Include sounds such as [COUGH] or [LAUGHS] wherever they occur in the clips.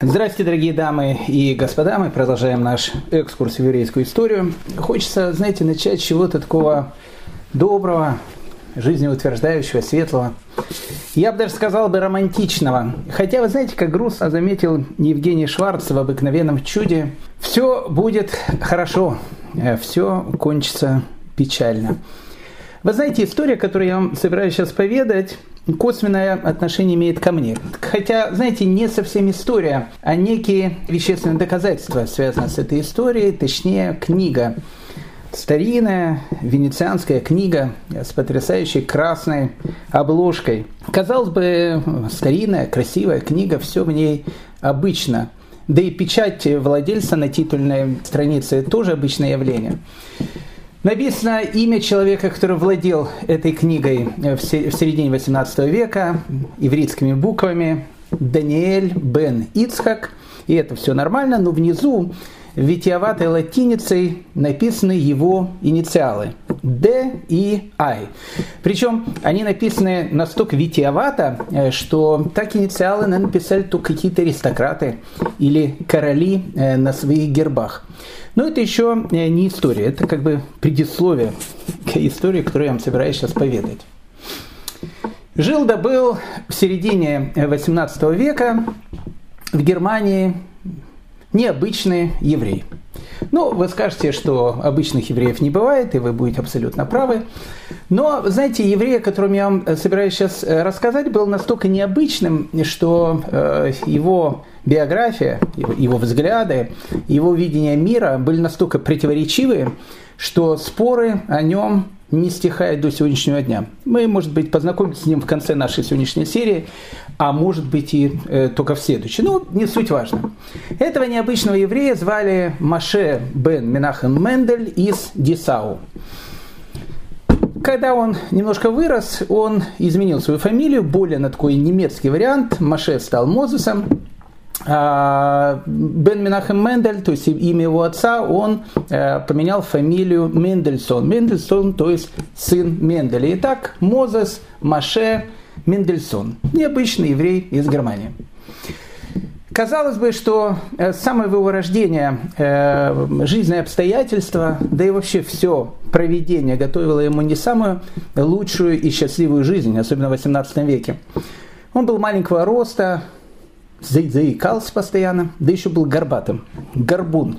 Здравствуйте, дорогие дамы и господа. Мы продолжаем наш экскурс в еврейскую историю. Хочется, знаете, начать с чего-то такого доброго, жизнеутверждающего, светлого. Я бы даже сказал бы романтичного. Хотя, вы знаете, как грустно заметил Евгений Шварц в «Обыкновенном чуде», все будет хорошо, э, все кончится печально. Вы знаете, история, которую я вам собираюсь сейчас поведать, косвенное отношение имеет ко мне. Хотя, знаете, не совсем история, а некие вещественные доказательства связаны с этой историей, точнее, книга. Старинная венецианская книга с потрясающей красной обложкой. Казалось бы, старинная, красивая книга, все в ней обычно. Да и печать владельца на титульной странице тоже обычное явление. Написано имя человека, который владел этой книгой в середине 18 века, ивритскими буквами, Даниэль бен Ицхак. И это все нормально, но внизу витиеватой латиницей написаны его инициалы Д и I. Причем они написаны настолько витиевато, э, что так инициалы написали только какие-то аристократы или короли э, на своих гербах. Но это еще э, не история, это как бы предисловие к истории, которую я вам собираюсь сейчас поведать. Жил да был в середине 18 века в Германии необычный еврей. Ну, вы скажете, что обычных евреев не бывает, и вы будете абсолютно правы. Но, знаете, еврей, о котором я вам собираюсь сейчас э, рассказать, был настолько необычным, что э, его биография, его взгляды, его видение мира были настолько противоречивые, что споры о нем не стихает до сегодняшнего дня. Мы, может быть, познакомимся с ним в конце нашей сегодняшней серии, а может быть и э, только в следующей. Ну, не суть важно. Этого необычного еврея звали Маше бен Менахем Мендель из Дисау. Когда он немножко вырос, он изменил свою фамилию, более на такой немецкий вариант. Маше стал Мозесом. А, Бен Минахем Мендель, то есть имя его отца, он э, поменял фамилию Мендельсон. Мендельсон, то есть сын Менделя. Итак, Мозес Маше Мендельсон. Необычный еврей из Германии. Казалось бы, что э, с самого его рождения э, жизненные обстоятельства, да и вообще все проведение готовило ему не самую лучшую и счастливую жизнь, особенно в 18 веке. Он был маленького роста, заикался постоянно, да еще был горбатым, горбун.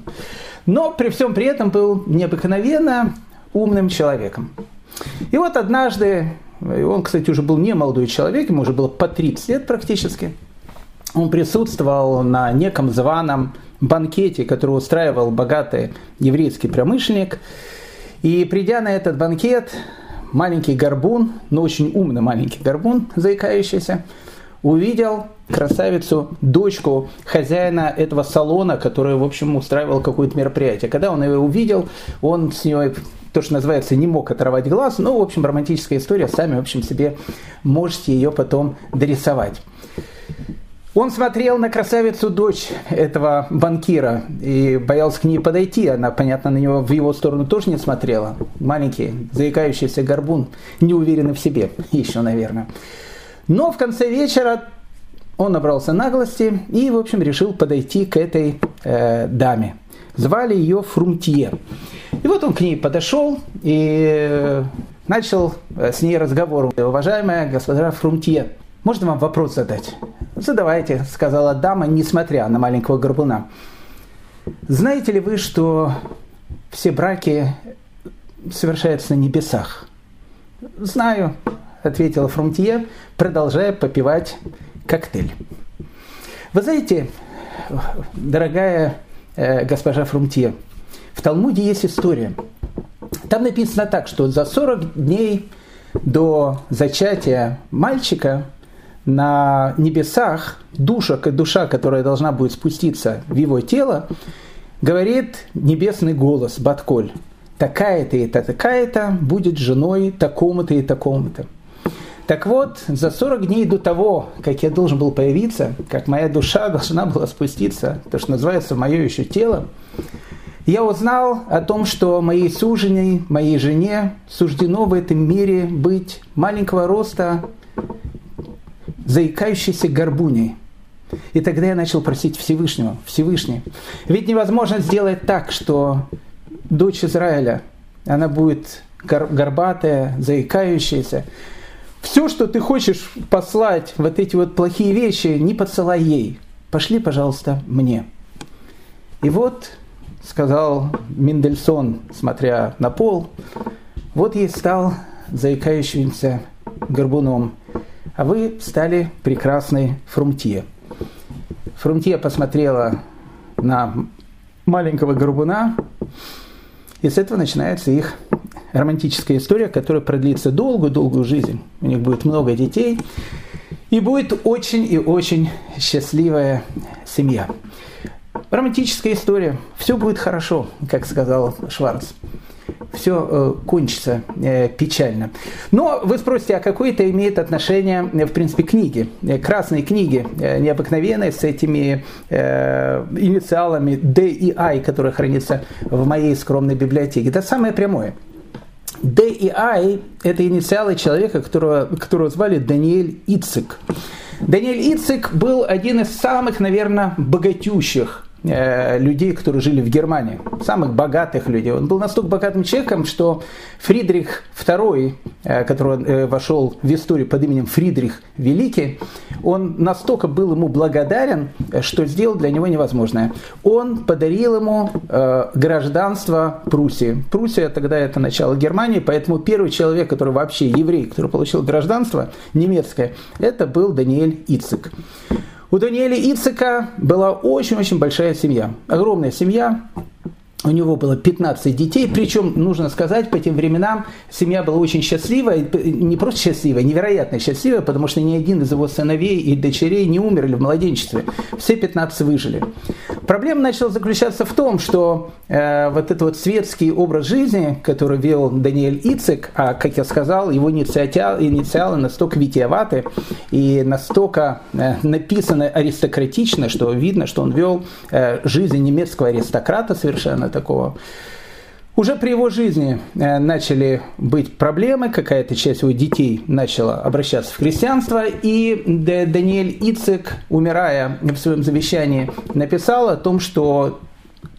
Но при всем при этом был необыкновенно умным человеком. И вот однажды, он, кстати, уже был не молодой человек, ему уже было по 30 лет практически, он присутствовал на неком званом банкете, который устраивал богатый еврейский промышленник. И придя на этот банкет, маленький горбун, но очень умный маленький горбун, заикающийся, увидел красавицу, дочку хозяина этого салона, который, в общем, устраивал какое-то мероприятие. Когда он ее увидел, он с нее то, что называется, не мог оторвать глаз. Ну, в общем, романтическая история, сами, в общем, себе можете ее потом дорисовать. Он смотрел на красавицу дочь этого банкира и боялся к ней подойти. Она, понятно, на него в его сторону тоже не смотрела. Маленький, заикающийся горбун, не уверенный в себе еще, наверное. Но в конце вечера он набрался наглости и, в общем, решил подойти к этой э, даме. Звали ее Фрумтье. И вот он к ней подошел и э, начал э, с ней разговор. Уважаемая госпожа Фрумтье, можно вам вопрос задать? Задавайте, сказала дама, несмотря на маленького горбуна. Знаете ли вы, что все браки совершаются на небесах? Знаю, ответила Фрумтье, продолжая попивать коктейль. Вы знаете, дорогая э, госпожа Фрумтье, в Талмуде есть история. Там написано так, что за 40 дней до зачатия мальчика на небесах душа, душа, которая должна будет спуститься в его тело, говорит небесный голос, Батколь, такая-то и такая-то будет женой такому-то и такому-то. Так вот, за 40 дней до того, как я должен был появиться, как моя душа [LAUGHS] должна была спуститься, то, что называется мое еще тело, я узнал о том, что моей суженой, моей жене суждено в этом мире быть маленького роста, заикающейся горбуней. И тогда я начал просить Всевышнего, Всевышний. Ведь невозможно сделать так, что дочь Израиля, она будет горбатая, заикающаяся. Все, что ты хочешь послать, вот эти вот плохие вещи, не подсылай ей. Пошли, пожалуйста, мне. И вот, сказал Мендельсон, смотря на пол, вот ей стал заикающимся горбуном, а вы стали прекрасной фрумтье. Фрумтье посмотрела на маленького горбуна, и с этого начинается их романтическая история, которая продлится долгую-долгую жизнь. У них будет много детей, и будет очень и очень счастливая семья. Романтическая история. Все будет хорошо, как сказал Шварц все э, кончится э, печально. Но вы спросите, а какое это имеет отношение, э, в принципе, к книге? Красные книги, необыкновенные, с этими инициалами D и I, которые хранятся в моей скромной библиотеке. Это самое прямое. D и I – это инициалы человека, которого, которого звали Даниэль Ицик. Даниэль Ицик был один из самых, наверное, богатющих людей, которые жили в Германии, самых богатых людей. Он был настолько богатым человеком, что Фридрих II, э, который э, вошел в историю под именем Фридрих Великий, он настолько был ему благодарен, что сделал для него невозможное. Он подарил ему гражданство Пруссии. Пруссия тогда это начало Германии, поэтому первый человек, который вообще еврей, который получил гражданство немецкое, это был Даниэль Ицик. У Даниэля Ицика была очень-очень большая семья. Огромная семья. У него было 15 детей, причем, нужно сказать, по тем временам семья была очень счастливая, не просто счастливая, невероятно счастливая, потому что ни один из его сыновей и дочерей не умерли в младенчестве. Все 15 выжили. Проблема начала заключаться в том, что э, вот этот вот светский образ жизни, который вел Даниэль Ицек, а, как я сказал, его инициалы, инициалы настолько витиеваты и настолько э, написаны аристократично, что видно, что он вел э, жизнь немецкого аристократа совершенно такого. Уже при его жизни э, начали быть проблемы, какая-то часть его детей начала обращаться в христианство, и Даниэль Ицек, умирая в своем завещании, написал о том, что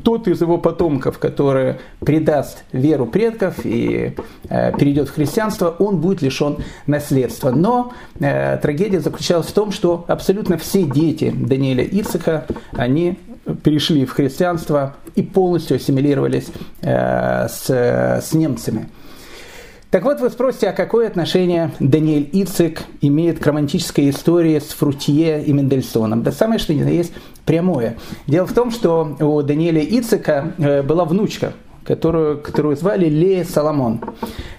тот из его потомков, который предаст веру предков и э, перейдет в христианство, он будет лишен наследства. Но э, трагедия заключалась в том, что абсолютно все дети Даниэля Ицека, они перешли в христианство и полностью ассимилировались э, с, с немцами. Так вот, вы спросите, а какое отношение Даниэль Ицик имеет к романтической истории с Фрутье и Мендельсоном? Да самое что ни на есть прямое. Дело в том, что у Даниэля Ицика э, была внучка, которую, которую звали Лея Соломон.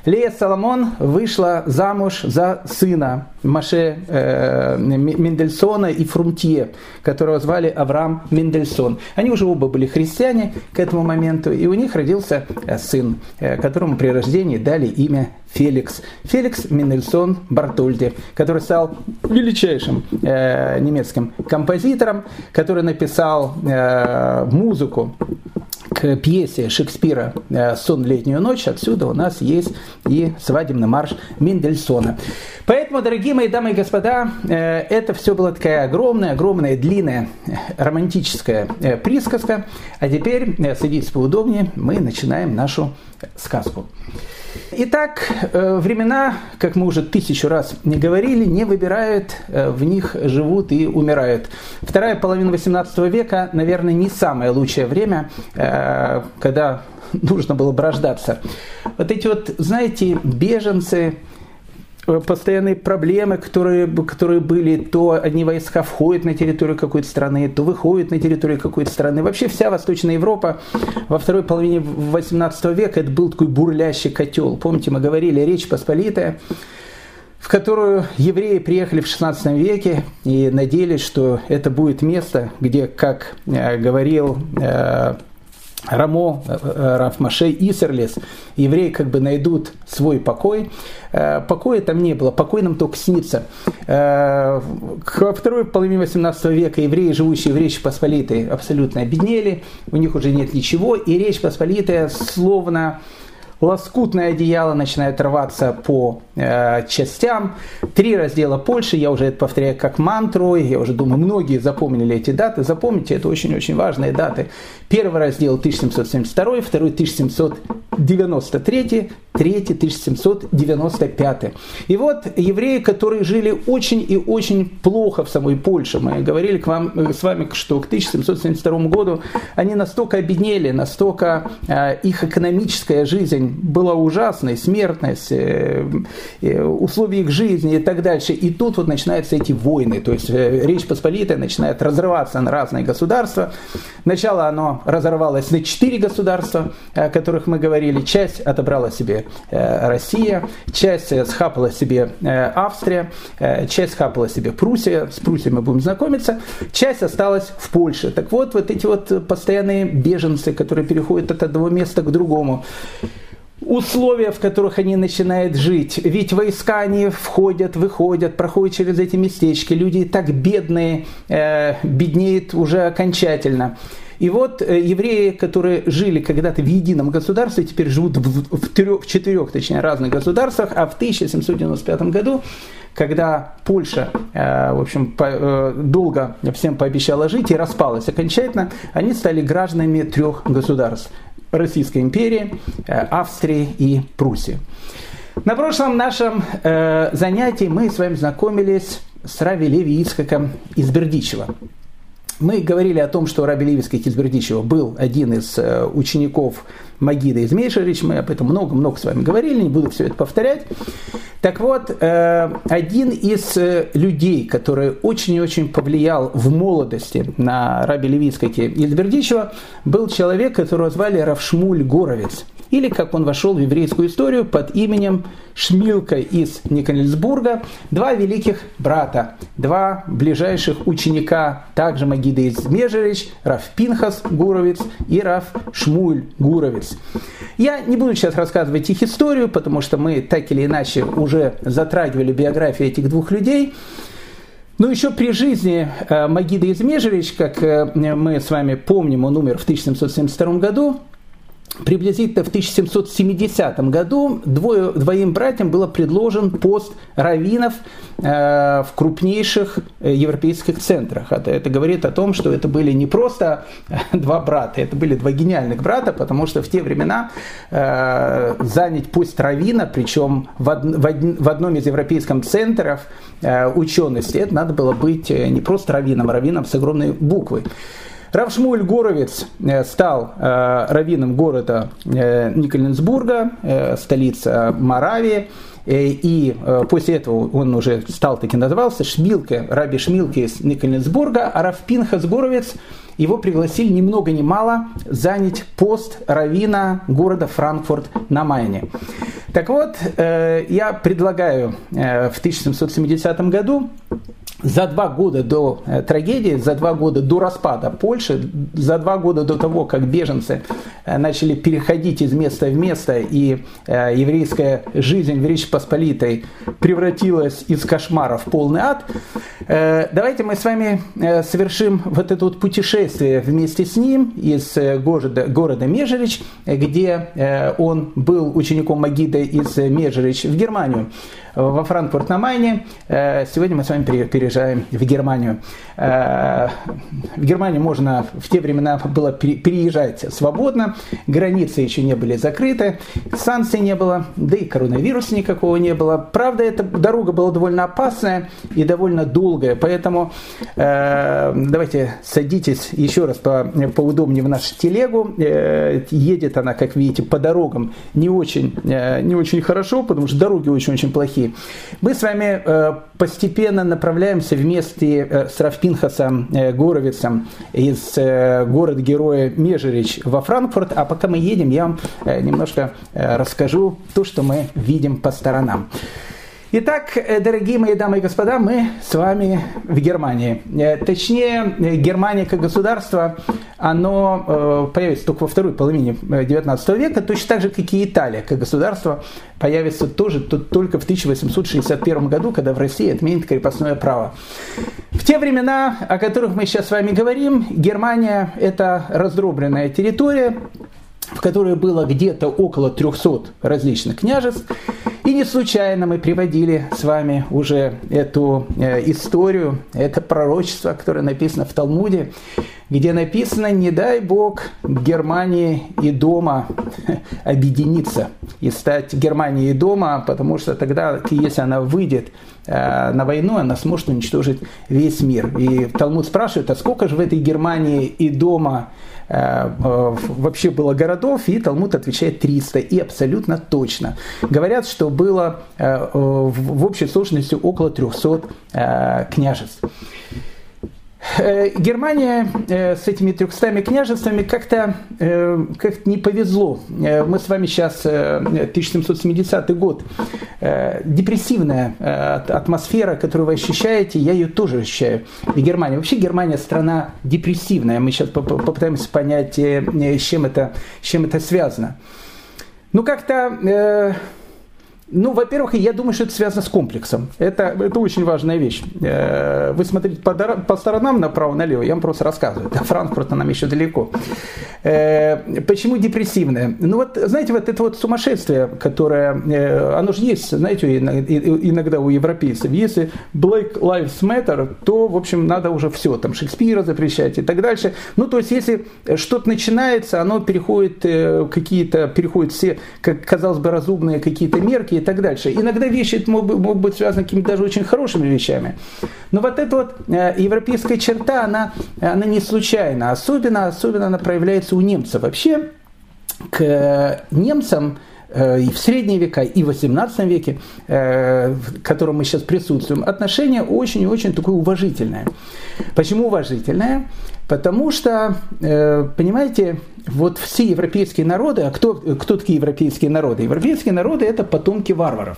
Лея Соломон вышла замуж за сына Маше э, Мендельсона и Фрумтье, которого звали Авраам Мендельсон. Они уже оба были христиане к этому моменту, и у них родился э, сын, э, которому при рождении дали имя Феликс. Феликс Мендельсон Бартольди, который стал величайшим э, немецким композитором, который написал э, музыку к пьесе Шекспира э, «Сон летнюю ночь». Отсюда у нас есть и свадебный марш Мендельсона. Поэтому, дорогие мои дамы и господа, э, это все была такая огромная, огромная, длинная э, романтическая присказка. А теперь, садитесь поудобнее, мы начинаем нашу сказку. Итак, э, времена, как мы уже тысячу раз не говорили, не выбирают, э, в них живут и умирают. Вторая половина XVIII века, наверное, не самое лучшее время, э, когда нужно было бы. Вот эти вот, знаете, беженцы, постоянные проблемы, которые, которые были, то одни войска входят на территорию какой-то страны, то выходят на территорию какой-то страны. Вообще вся Восточная Европа во второй половине 18 века это был такой бурлящий котел. Помните, мы говорили, Речь Посполитая, в которую евреи приехали в 16 веке и надеялись, что это будет место, где, как э, говорил э, Рамо, э, э, Рафмашей, Исерлес, евреи как бы найдут свой покой. Э, покоя там не было, покой нам только снится. Во второй половине 18 века евреи, живущие в Речи Посполитой, абсолютно обеднели, у них уже нет ничего, и Речь Посполитая словно лоскутное одеяло начинает рваться по э, частям. Три раздела Польши, я уже это повторяю как мантру, я уже думаю, многие запомнили эти даты. Запомните, это очень-очень важные даты. Первый раздел 1772, второй 1793, третий 1795. И вот евреи, которые жили очень и очень плохо в самой Польше, мы говорили к вам, э, с вами, что к 1772 году они настолько обеднели, настолько э, их экономическая жизнь была ужасной, смертность, э, э, условия их жизни и так дальше. И тут вот начинаются эти войны, то есть э, Речь Посполитая начинает разрываться на разные государства. Сначала оно разорвалось на четыре государства, о которых мы говорили. Часть отобрала себе Россия, часть схапала себе Австрия, часть схапала себе Пруссия, с Пруссией мы будем знакомиться, часть осталась в Польше. Так вот, вот эти вот постоянные беженцы, которые переходят от одного места к другому, условия, в которых они начинают жить. Ведь войска они входят, выходят, проходят через эти местечки. Люди так бедные, э, беднеют уже окончательно. И вот э, евреи, которые жили когда-то в едином государстве, теперь живут в, в, трех, в четырех, точнее, разных государствах, а в 1795 году когда Польша, э, в общем, по, э, долго всем пообещала жить и распалась окончательно, они стали гражданами трех государств. Российской империи, э, Австрии и Пруссии. На прошлом нашем э, занятии мы с вами знакомились с Рави Леви Ицхаком из Бердичева. Мы говорили о том, что Раби Левицкий из Бердичева был один из э, учеников Магида из Мейшерич, мы об этом много-много с вами говорили, не буду все это повторять. Так вот, э, один из э, людей, который очень и очень повлиял в молодости на Раби Левицкого из Бердичева, был человек, которого звали Равшмуль Горовец или как он вошел в еврейскую историю под именем Шмилка из Никольсбурга, два великих брата, два ближайших ученика, также Магида из Межерич, Раф Пинхас Гуровец и Раф Шмуль Гуровец. Я не буду сейчас рассказывать их историю, потому что мы так или иначе уже затрагивали биографию этих двух людей. Но еще при жизни э, Магида Измежевич, как э, мы с вами помним, он умер в 1772 году, приблизительно в 1770 году двое, двоим братьям был предложен пост раввинов э, в крупнейших э, европейских центрах. Это, это говорит о том, что это были не просто два брата, это были два гениальных брата, потому что в те времена э, занять пост раввина, причем в, од, в, од, в одном из европейских центров э, учености, это надо было быть э, не просто раввином, а раввином с огромной буквой. Равшмуль Горовец э, стал э, раввином города э, Никольнсбурга, столица Моравии. И после этого он уже стал таки назывался Шмилке, Раби Шмилке из Никольнсбурга, а Равпинхас Горовец его пригласили ни много ни мало занять пост равина города Франкфурт на Майне. Так вот, я предлагаю в 1770 году за два года до э, трагедии, за два года до распада Польши, за два года до того, как беженцы э, начали переходить из места в место, и э, еврейская жизнь в Речи Посполитой превратилась из кошмара в полный ад, давайте мы с вами совершим вот это вот путешествие вместе с ним из города, города Межерич, где он был учеником Магида из Межерич в Германию во Франкфурт на Майне. Э, сегодня мы с вами переезжаем в Германию. Э, в Германию можно в те времена было переезжать свободно, границы еще не были закрыты, санкций не было, да и коронавируса никакого не было. Правда, эта дорога была довольно опасная и довольно долгая, поэтому э, давайте садитесь еще раз по, поудобнее в нашу телегу. Едет она, как видите, по дорогам не очень, не очень хорошо, потому что дороги очень-очень плохие стихи. Мы с вами э, постепенно направляемся вместе э, с Рафпинхасом э, Горовицем из города-героя Межерич во Франкфурт, а пока мы едем, я вам немножко расскажу то, что мы видим по сторонам. Итак, э, дорогие мои дамы и господа, мы с вами в Германии. Э, точнее, Германия как государство, оно э, появится только во второй половине 19 века, точно так же, как и Италия как государство появится тоже только в 1861 году, когда в России отменят крепостное право. В те времена, о которых мы сейчас с вами говорим, Германия – это раздробленная территория, в которой было где-то около 300 различных княжеств. И не случайно мы приводили с вами уже эту э, историю, это пророчество, которое написано в Талмуде, где написано, не дай Бог Германии и дома объединиться и стать Германией и дома, потому что тогда, если она выйдет э, на войну, она сможет уничтожить весь мир. И Талмуд спрашивает, а сколько же в этой Германии и дома вообще было городов, и Талмуд отвечает 300, и абсолютно точно. Говорят, что было э, в общей сложности около 300 княжеств. Э, Германия э, с этими трехстами княжествами как-то э, как не повезло. Мы с вами сейчас 1770 год. Депрессивная атмосфера, которую вы ощущаете, я ее тоже ощущаю в Германии. Вообще Германия страна депрессивная. Мы сейчас попытаемся понять, с чем это, с чем это связано. Ну, как-то ну, во-первых, я думаю, что это связано с комплексом. Это, это очень важная вещь. Э, вы смотрите по, по сторонам направо-налево, я вам просто рассказываю. До Франкфурта нам еще далеко. Э, почему депрессивное? Ну вот, знаете, вот это вот сумасшествие, которое, э, оно же есть, знаете, иногда у европейцев. Если Black Lives Matter, то, в общем, надо уже все, там, Шекспира запрещать и так дальше. Ну, то есть, если что-то начинается, оно переходит какие-то, переходит все, как казалось бы, разумные какие-то мерки, и так дальше. Иногда вещи могут, могут быть связаны с какими-то даже очень хорошими вещами. Но вот эта вот э, европейская черта, она, она не случайна. Особенно, особенно она проявляется у немцев. Вообще, к немцам э, и в средние века, и в 18 веке, э, в котором мы сейчас присутствуем, отношение очень и очень такое уважительное. Почему уважительное? Потому что, понимаете, вот все европейские народы, а кто, кто такие европейские народы? Европейские народы это потомки варваров.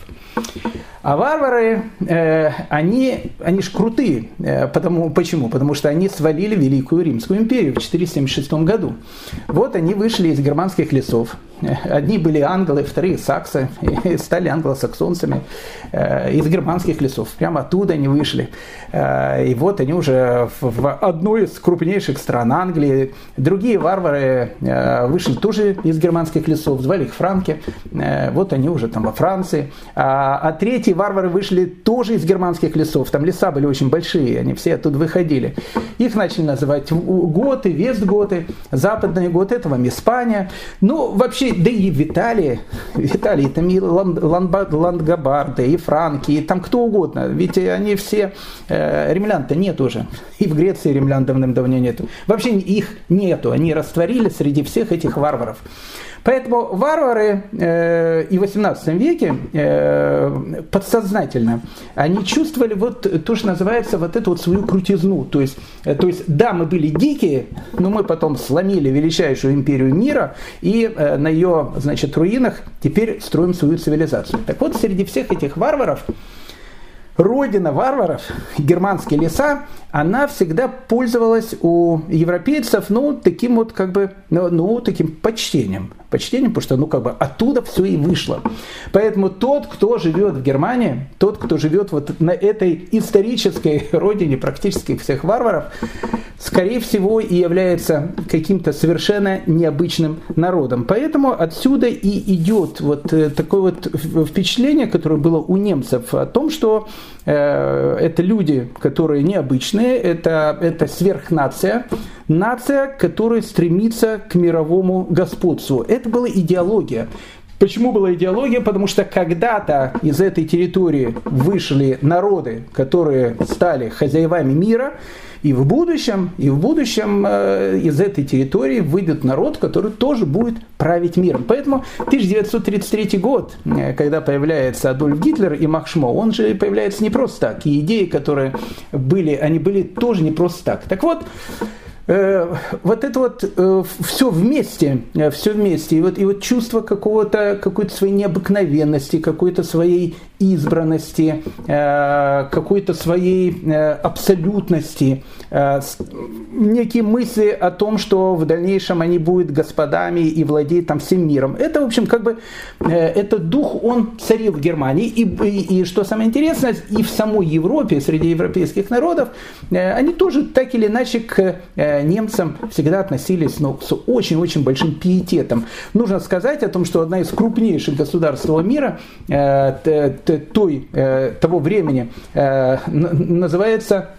А варвары, э, они, они ж крутые. Э, потому, почему? Потому что они свалили Великую Римскую империю в 476 году. Вот они вышли из германских лесов. Э, одни были англы, вторые саксы, стали англосаксонцами э, из германских лесов. Прямо оттуда они вышли. Э, и вот они уже в одной из крупнейших стран Англии. Другие варвары э, вышли тоже из германских лесов, звали их франки. Э, вот они уже там во Франции. А, а третьи варвары вышли тоже из германских лесов. Там леса были очень большие, они все оттуда выходили. Их начали называть готы, вестготы, западные готы, это вам Испания. Ну, вообще, да и в Италии, в Италии там и лангобарды, и франки, и там кто угодно. Ведь они все, э, римлян-то нет уже. И в Греции римлян давным-давно нету. Вообще их нету, они растворили среди всех этих варваров. Поэтому варвары э, и в 18 веке э, подсознательно, они чувствовали вот то, что называется вот эту вот свою крутизну. То есть, э, то есть да, мы были дикие, но мы потом сломили величайшую империю мира и э, на ее значит, руинах теперь строим свою цивилизацию. Так вот, среди всех этих варваров родина варваров, германские леса, она всегда пользовалась у европейцев, ну, таким вот, как бы, ну, ну, таким почтением. Почтением, потому что, ну, как бы, оттуда все и вышло. Поэтому тот, кто живет в Германии, тот, кто живет вот на этой исторической [LAUGHS] родине практически всех варваров, скорее всего, и является каким-то совершенно необычным народом. Поэтому отсюда и идет вот э, такое вот впечатление, которое было у немцев о том, что э, это люди, которые необычные, это, это сверхнация, нация, которая стремится к мировому господству. Это была идеология. Почему была идеология? Потому что когда-то из этой территории вышли народы, которые стали хозяевами мира, и в будущем, и в будущем э, из этой территории выйдет народ, который тоже будет править миром. Поэтому 1933 год, э, когда появляется Адольф Гитлер и Махшмо, он же появляется не просто так. И идеи, которые были, они были тоже не просто так. Так вот, вот это вот э, все вместе, э, все вместе, и вот, и вот чувство какого-то, какой-то своей необыкновенности, какой-то своей избранности, какой-то своей абсолютности, некие мысли о том, что в дальнейшем они будут господами и владеют там всем миром. Это, в общем, как бы этот дух, он царил в Германии. И, и, и что самое интересное, и в самой Европе, среди европейских народов, они тоже так или иначе к немцам всегда относились ну, с очень-очень большим пиететом. Нужно сказать о том, что одна из крупнейших государств мира той, того времени называется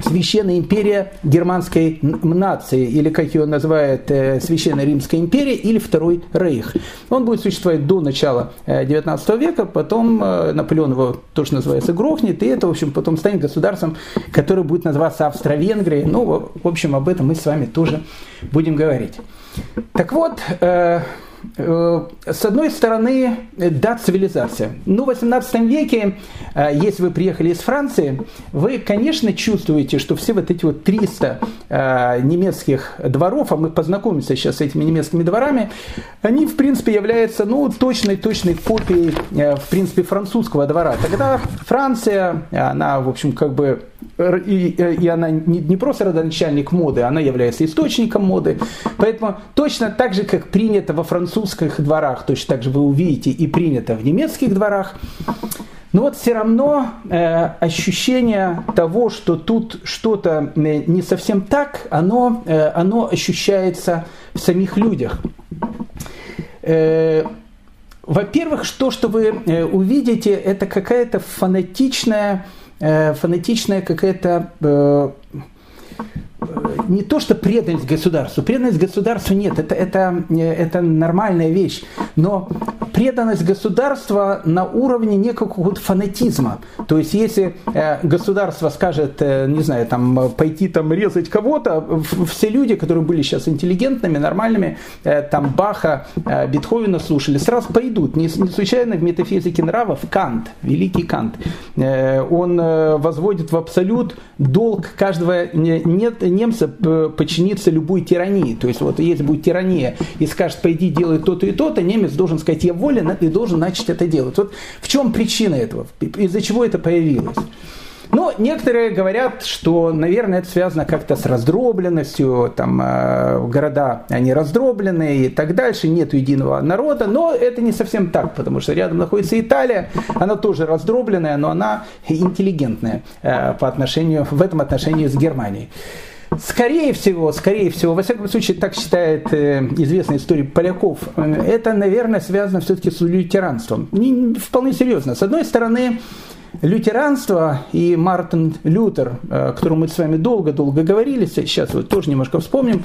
Священная империя германской нации, или как ее называют э, Священная Римская империя, или Второй Рейх. Он будет существовать до начала 19 э, века, потом э, Наполеон его тоже называется грохнет, и это, в общем, потом станет государством, которое будет называться Австро-Венгрией. Ну, в общем, об этом мы с вами тоже будем говорить. Так вот, Э, с одной стороны, да, цивилизация. Ну, в 18 веке, э, если вы приехали из Франции, вы, конечно, чувствуете, что все вот эти вот 300 э, немецких дворов, а мы познакомимся сейчас с этими немецкими дворами, они, в принципе, являются, ну, точной-точной копией, в принципе, французского двора. Тогда Франция, она, в общем, как бы и, и она не, не просто родоначальник моды, она является источником моды. Поэтому точно так же, как принято во французских дворах, точно так же вы увидите и принято в немецких дворах. Но вот все равно э, ощущение того, что тут что-то э, не совсем так, оно, э, оно ощущается в самих людях. Э, во-первых, то, что вы э, увидите, это какая-то фанатичная Э, фанатичная какая-то э, не то, что преданность государству, преданность государству нет, это, это, это нормальная вещь, но преданность государства на уровне некого фанатизма. То есть, если э, государство скажет, э, не знаю, там, пойти там резать кого-то, все люди, которые были сейчас интеллигентными, нормальными, э, там Баха, Бетховена слушали, сразу пойдут. Не, не случайно в метафизике нравов Кант, великий Кант, он возводит в абсолют долг каждого нет, немца подчиниться любой тирании. То есть вот если будет тирания и скажет, пойди делай то-то и то-то, немец должен сказать, я волен и должен начать это делать. Вот в чем причина этого? Из-за чего это появилось? Но некоторые говорят, что, наверное, это связано как-то с раздробленностью, там э, города, они раздробленные и так дальше, нет единого народа, но это не совсем так, потому что рядом находится Италия, она тоже раздробленная, но она интеллигентная э, по отношению, в этом отношении с Германией. Скорее всего, скорее всего, во всяком случае, так считает э, известная история поляков, э, это, наверное, связано все-таки с лютеранством. Не, вполне серьезно. С одной стороны, лютеранство и Мартин Лютер, э, о котором мы с вами долго-долго говорили, сейчас вот тоже немножко вспомним.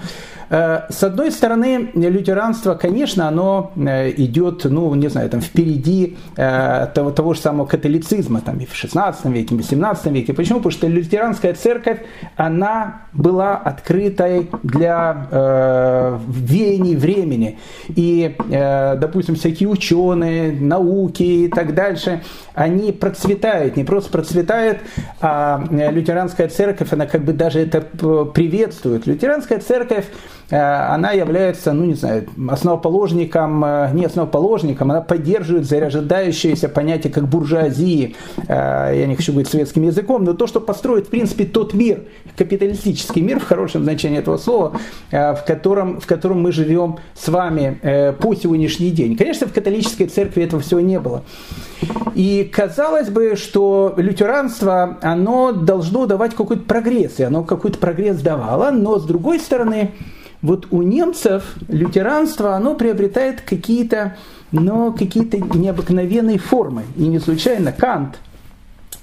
Э, с одной стороны, лютеранство, конечно, оно э, идет, ну, не знаю, там впереди того, того же самого католицизма, там и в 16 веке, и в 17 веке. Почему? Потому что лютеранская церковь, она была открытой для э, веяний времени. И, э, допустим, всякие ученые, науки и так дальше, они процветают, не просто процветают, а э, лютеранская церковь, она как бы даже это приветствует. Лютеранская церковь, она является, ну не знаю, основоположником, э, не основоположником, она поддерживает зарождающееся понятие как буржуазии, я не хочу говорить светским языком, но то, что построит, в принципе, тот мир, капиталистический мир в хорошем значении этого слова, в котором, в котором мы живем с вами по сегодняшний день. Конечно, в католической церкви этого всего не было. И казалось бы, что лютеранство, оно должно давать какой-то прогресс, и оно какой-то прогресс давало, но с другой стороны, вот у немцев лютеранство, оно приобретает какие-то, но какие-то необыкновенные формы. И не случайно Кант –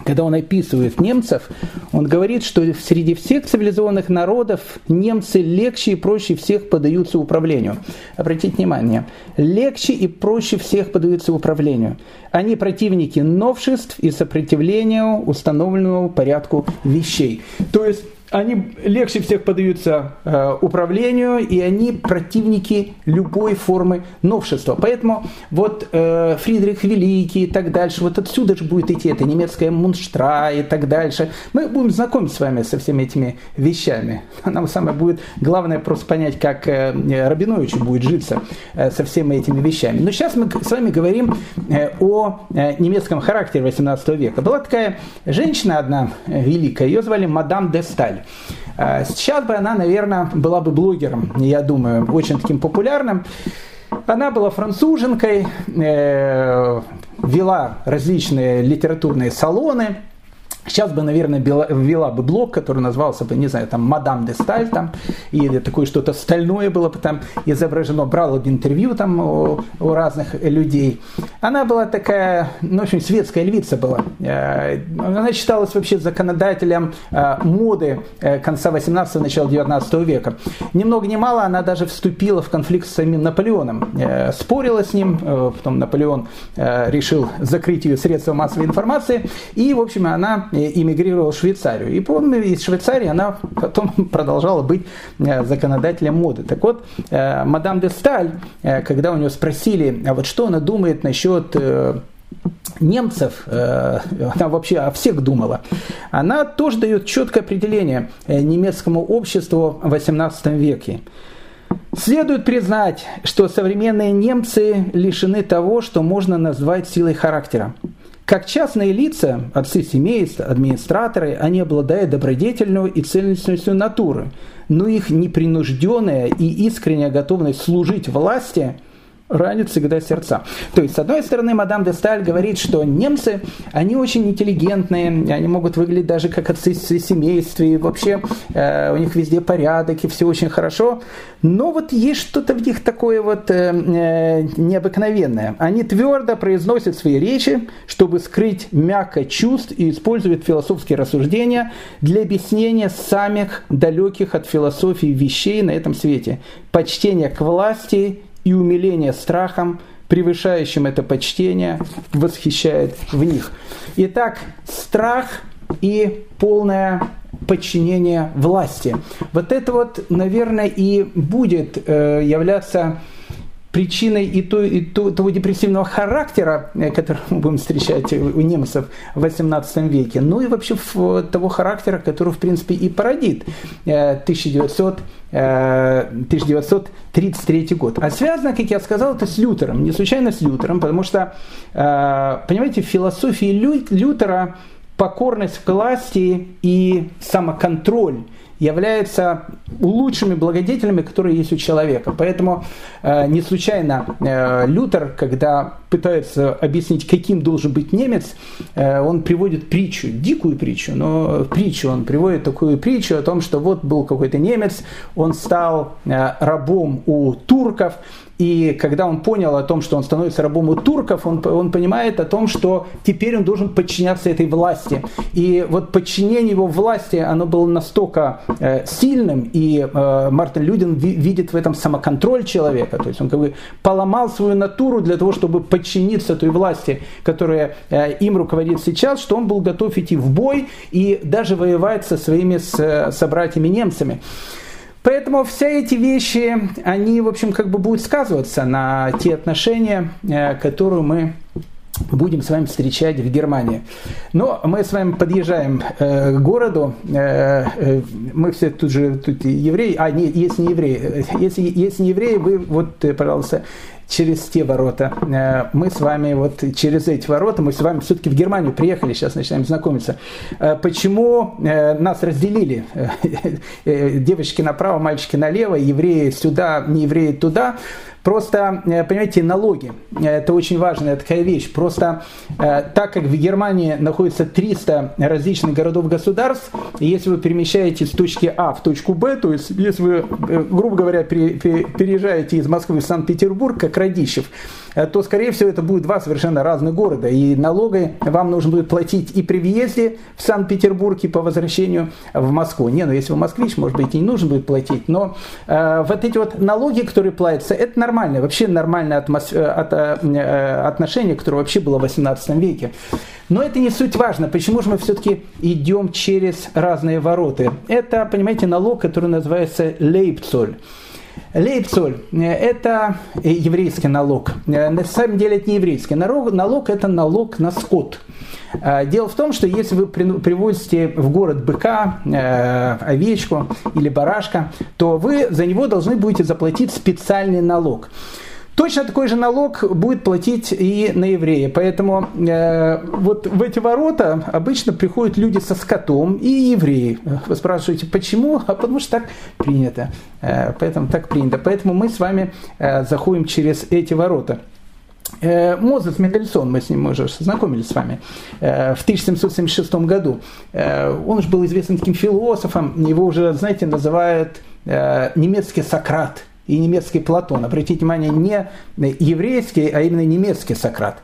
когда он описывает немцев, он говорит, что среди всех цивилизованных народов немцы легче и проще всех подаются управлению. Обратите внимание, легче и проще всех подаются управлению. Они противники новшеств и сопротивлению установленному порядку вещей. То есть они легче всех поддаются э, управлению, и они противники любой формы новшества. Поэтому вот э, Фридрих Великий и так дальше, вот отсюда же будет идти это немецкая мунштра и так дальше. Мы будем знакомиться с вами со всеми этими вещами. Нам самое будет главное просто понять, как э, Рабиновичу будет житься э, со всеми этими вещами. Но сейчас мы с вами говорим о немецком характере 18 века. Была такая женщина одна великая, ее звали мадам де Сталь. Э, сейчас бы она, наверное, была бы блогером, я думаю, очень таким популярным. Она была француженкой, э, вела различные литературные салоны, Сейчас бы, наверное, ввела бы блог, который назывался бы, не знаю, там, «Мадам де Сталь», там, или такое что-то стальное было бы там изображено, брала бы интервью там у, у разных людей. Она была такая, ну, очень светская львица была. Э, она считалась вообще законодателем э, моды э, конца 18-го, начала 19 века. Ни много ни мало она даже вступила в конфликт с самим Наполеоном. Спорила с ним, потом Наполеон решил закрыть ее средства массовой информации, и, в общем, она эмигрировала в Швейцарию. И помню, из Швейцарии она потом [LAUGHS] продолжала быть э, законодателем моды. Так вот, э, мадам де Сталь, э, когда у нее спросили, а вот что она думает насчет немцев, она вообще о всех думала, она тоже дает четкое определение немецкому обществу в XVIII веке. Следует признать, что современные немцы лишены того, что можно назвать силой характера. Как частные лица, отцы семейств, администраторы, они обладают добродетельной и цельностью натуры, но их непринужденная и искренняя готовность служить власти – ранит всегда сердца. То есть, с одной стороны, мадам де Сталь говорит, что немцы, они очень интеллигентные, они могут выглядеть даже как отцы семейства, и вообще э, у них везде порядок, и все очень хорошо. Но вот есть что-то в них такое вот э, э, необыкновенное. Они твердо произносят свои речи, чтобы скрыть мягко чувств и используют философские рассуждения для объяснения самых далеких от философии вещей на этом свете. Почтение к власти и умиление страхом, превышающим это почтение, восхищает в них. Итак, страх и полное подчинение власти. Вот это вот, наверное, и будет э, являться причиной и, то, и то, того депрессивного характера, э, который мы будем встречать у немцев в XVIII веке, ну и вообще того характера, который, в принципе, и породит 1900, э, 1933 э, год. А связано, как я сказал, это с Лютером. Не случайно с Лютером, потому что, понимаете, в философии Лютера покорность власти и самоконтроль – являются лучшими благодетелями, которые есть у человека. Поэтому э, не случайно э, Лютер, когда пытается объяснить, каким должен быть немец, э, он приводит притчу, дикую притчу, но притчу, он приводит такую притчу о том, что вот был какой-то немец, он стал э, рабом у турков, и когда он понял о том, что он становится рабом у турков, он, он понимает о том, что теперь он должен подчиняться этой власти. И вот подчинение его власти, оно было настолько э, сильным, и э, Мартин Людин ви, видит в этом самоконтроль человека. То есть он как бы поломал свою натуру для того, чтобы подчиниться той власти, которая э, им руководит сейчас, что он был готов идти в бой и даже воевать со своими с, собратьями немцами. Поэтому все эти вещи, они, в общем, как бы будут сказываться на те отношения, э, которые мы будем с вами встречать в Германии. Но мы с вами подъезжаем э, к городу. Э, э, мы все тут же тут евреи. А, нет, если не евреи. Если, если не евреи, вы вот, э, пожалуйста, через те ворота. Э, мы с вами вот через эти ворота, мы с вами все-таки в Германию приехали, сейчас начинаем знакомиться. Э, почему э, нас разделили? Девочки направо, мальчики налево, евреи сюда, не евреи туда. Просто, понимаете, налоги, это очень важная такая вещь. Просто так как в Германии находится 300 различных городов-государств, если вы перемещаетесь с точки А в точку Б, то есть если вы, грубо говоря, переезжаете из Москвы в Санкт-Петербург, как Радищев, Э, то, скорее всего, это будет два совершенно разных города. И налоги вам нужно будет платить и при въезде в Санкт-Петербург, и по возвращению в Москву. Не, ну если вы москвич, может быть, и не нужно будет платить. Но э, вот эти вот налоги, которые платятся, это нормально. Вообще нормальное атмос... Э, от, э, э, отношение, которое вообще было в 18 веке. Но это не суть важно. Почему же мы все-таки идем через разные ворота? Это, понимаете, налог, который называется лейпцоль. Лейпцоль – это еврейский налог. На самом деле это не еврейский налог, налог – это налог на скот. Дело в том, что если вы привозите в город быка, э, овечку или барашка, то вы за него должны будете заплатить специальный налог. Точно такой же налог будет платить и на еврея. Поэтому э, вот в эти ворота обычно приходят люди со скотом и евреи. Вы спрашиваете, почему? А потому что так принято. Э, поэтому так принято. Поэтому мы с вами э, заходим через эти ворота. Э, Мозес Мендельсон, мы с ним уже знакомились с вами, э, в 1776 году. Э, он же был известным таким философом, его уже, знаете, называют немецкий Сократ – и немецкий Платон. Обратите внимание, не еврейский, а именно немецкий Сократ.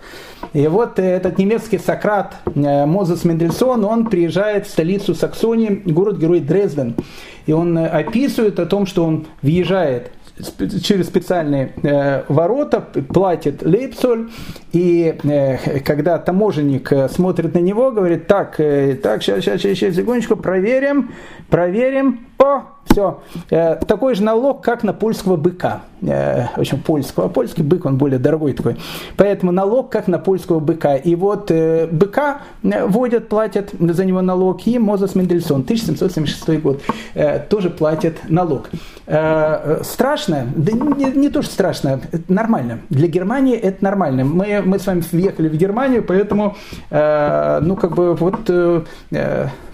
И вот этот немецкий Сократ э, Мозес Мендельсон, он приезжает в столицу Саксонии, город-герой Дрезден. И он э, описывает о том, что он въезжает через специальные э, ворота, платит лейпсоль, и э, когда таможенник э, смотрит на него, говорит, так, э, так, сейчас, сейчас, сейчас, секундочку, проверим, проверим, о, все. Э, такой же налог, как на польского быка. Э, в общем, польского. Польский бык, он более дорогой такой. Поэтому налог, как на польского быка. И вот э, быка вводят, платят за него налог. И Мозес Мендельсон, 1776 год, тоже платит налог. Страшно? Да не, не то, что страшно, нормально. Для Германии это нормально. Мы, мы с вами въехали в Германию, поэтому, ну, как бы, вот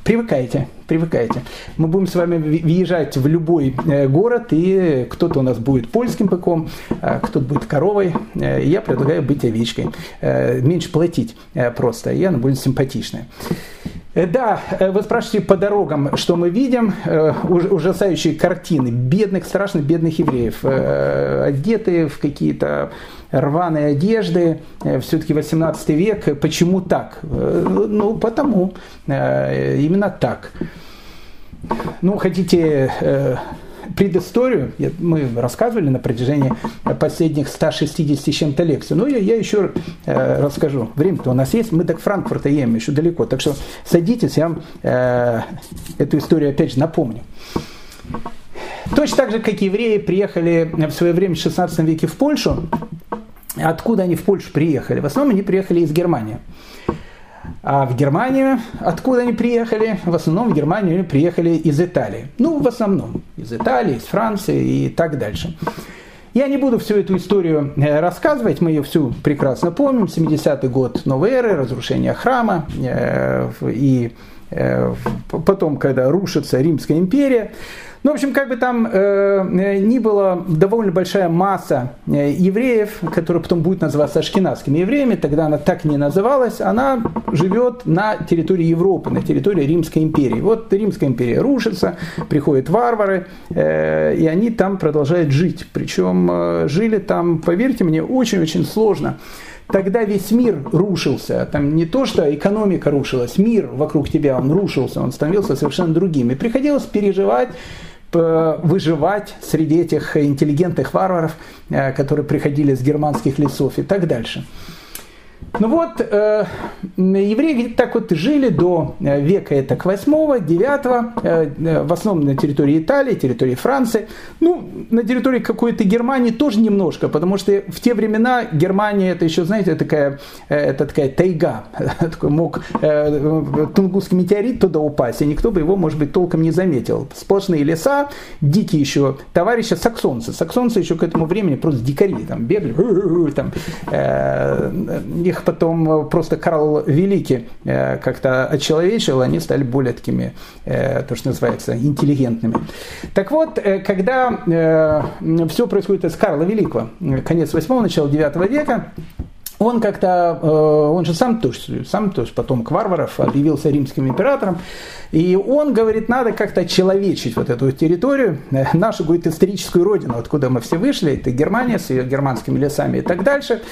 Привыкайте, привыкайте. Мы будем с вами въезжать в любой э, город, и кто-то у нас будет польским быком, а кто-то будет коровой. Э, я предлагаю быть овечкой. Э, меньше платить просто, и она будет симпатичная. Да, вы спрашиваете по дорогам, что мы видим, ужасающие картины бедных, страшно бедных евреев, одетые в какие-то рваные одежды, э, все-таки 18 век. Почему так? Э, ну, потому. Э, именно так. Ну, хотите предысторию, мы рассказывали на протяжении последних 160 с чем-то лекций. Но я, я еще расскажу. Время-то у нас есть, мы до Франкфурта едем еще далеко. Так что садитесь, я вам эту историю опять же напомню. Точно так же, как евреи приехали в свое время в 16 веке в Польшу, Откуда они в Польшу приехали? В основном они приехали из Германии. А в Германию, откуда они приехали? В основном в Германию они приехали из Италии. Ну, в основном из Италии, из Франции и так дальше. Я не буду всю эту историю э, рассказывать, мы ее всю прекрасно помним. 70-й год новой эры, разрушение храма э, и э, потом, когда рушится Римская империя. Ну, в общем, как бы там э, ни было, довольно большая масса э, евреев, которая потом будет называться ашкенадскими евреями, тогда она так не называлась, она живет на территории Европы, на территории Римской империи. Вот Римская империя рушится, приходят варвары, э, и они там продолжают жить. Причем э, жили там, поверьте мне, очень-очень сложно тогда весь мир рушился. Там не то, что экономика рушилась, мир вокруг тебя, он рушился, он становился совершенно другим. И приходилось переживать выживать среди этих интеллигентных варваров, э, которые приходили с германских лесов и так дальше. Ну вот, э, евреи так вот жили до э, века это к 8 9 э, э, в основном на территории Италии, территории Франции, ну, на территории какой-то Германии тоже немножко, потому что в те времена Германия, это еще, знаете, такая, э, это такая тайга, [LAUGHS] такой мог э, Тунгусский метеорит туда упасть, и никто бы его, может быть, толком не заметил. Сплошные леса, дикие еще товарищи саксонцы. Саксонцы еще к этому времени просто дикари, там бегали, [LAUGHS] там, э, их потом э, просто Карл Великий э, как-то очеловечил, они стали более такими, э, то, что называется, интеллигентными. Так вот, когда все происходит из Карла Великого, конец 8 начало 9 века, он как-то, э, он же сам тоже, сам тоже потомок варваров, объявился римским императором, и он говорит, надо как-то человечить вот эту территорию, э, нашу, говорит, историческую родину, откуда мы все вышли, это Германия с ее германскими лесами и так дальше.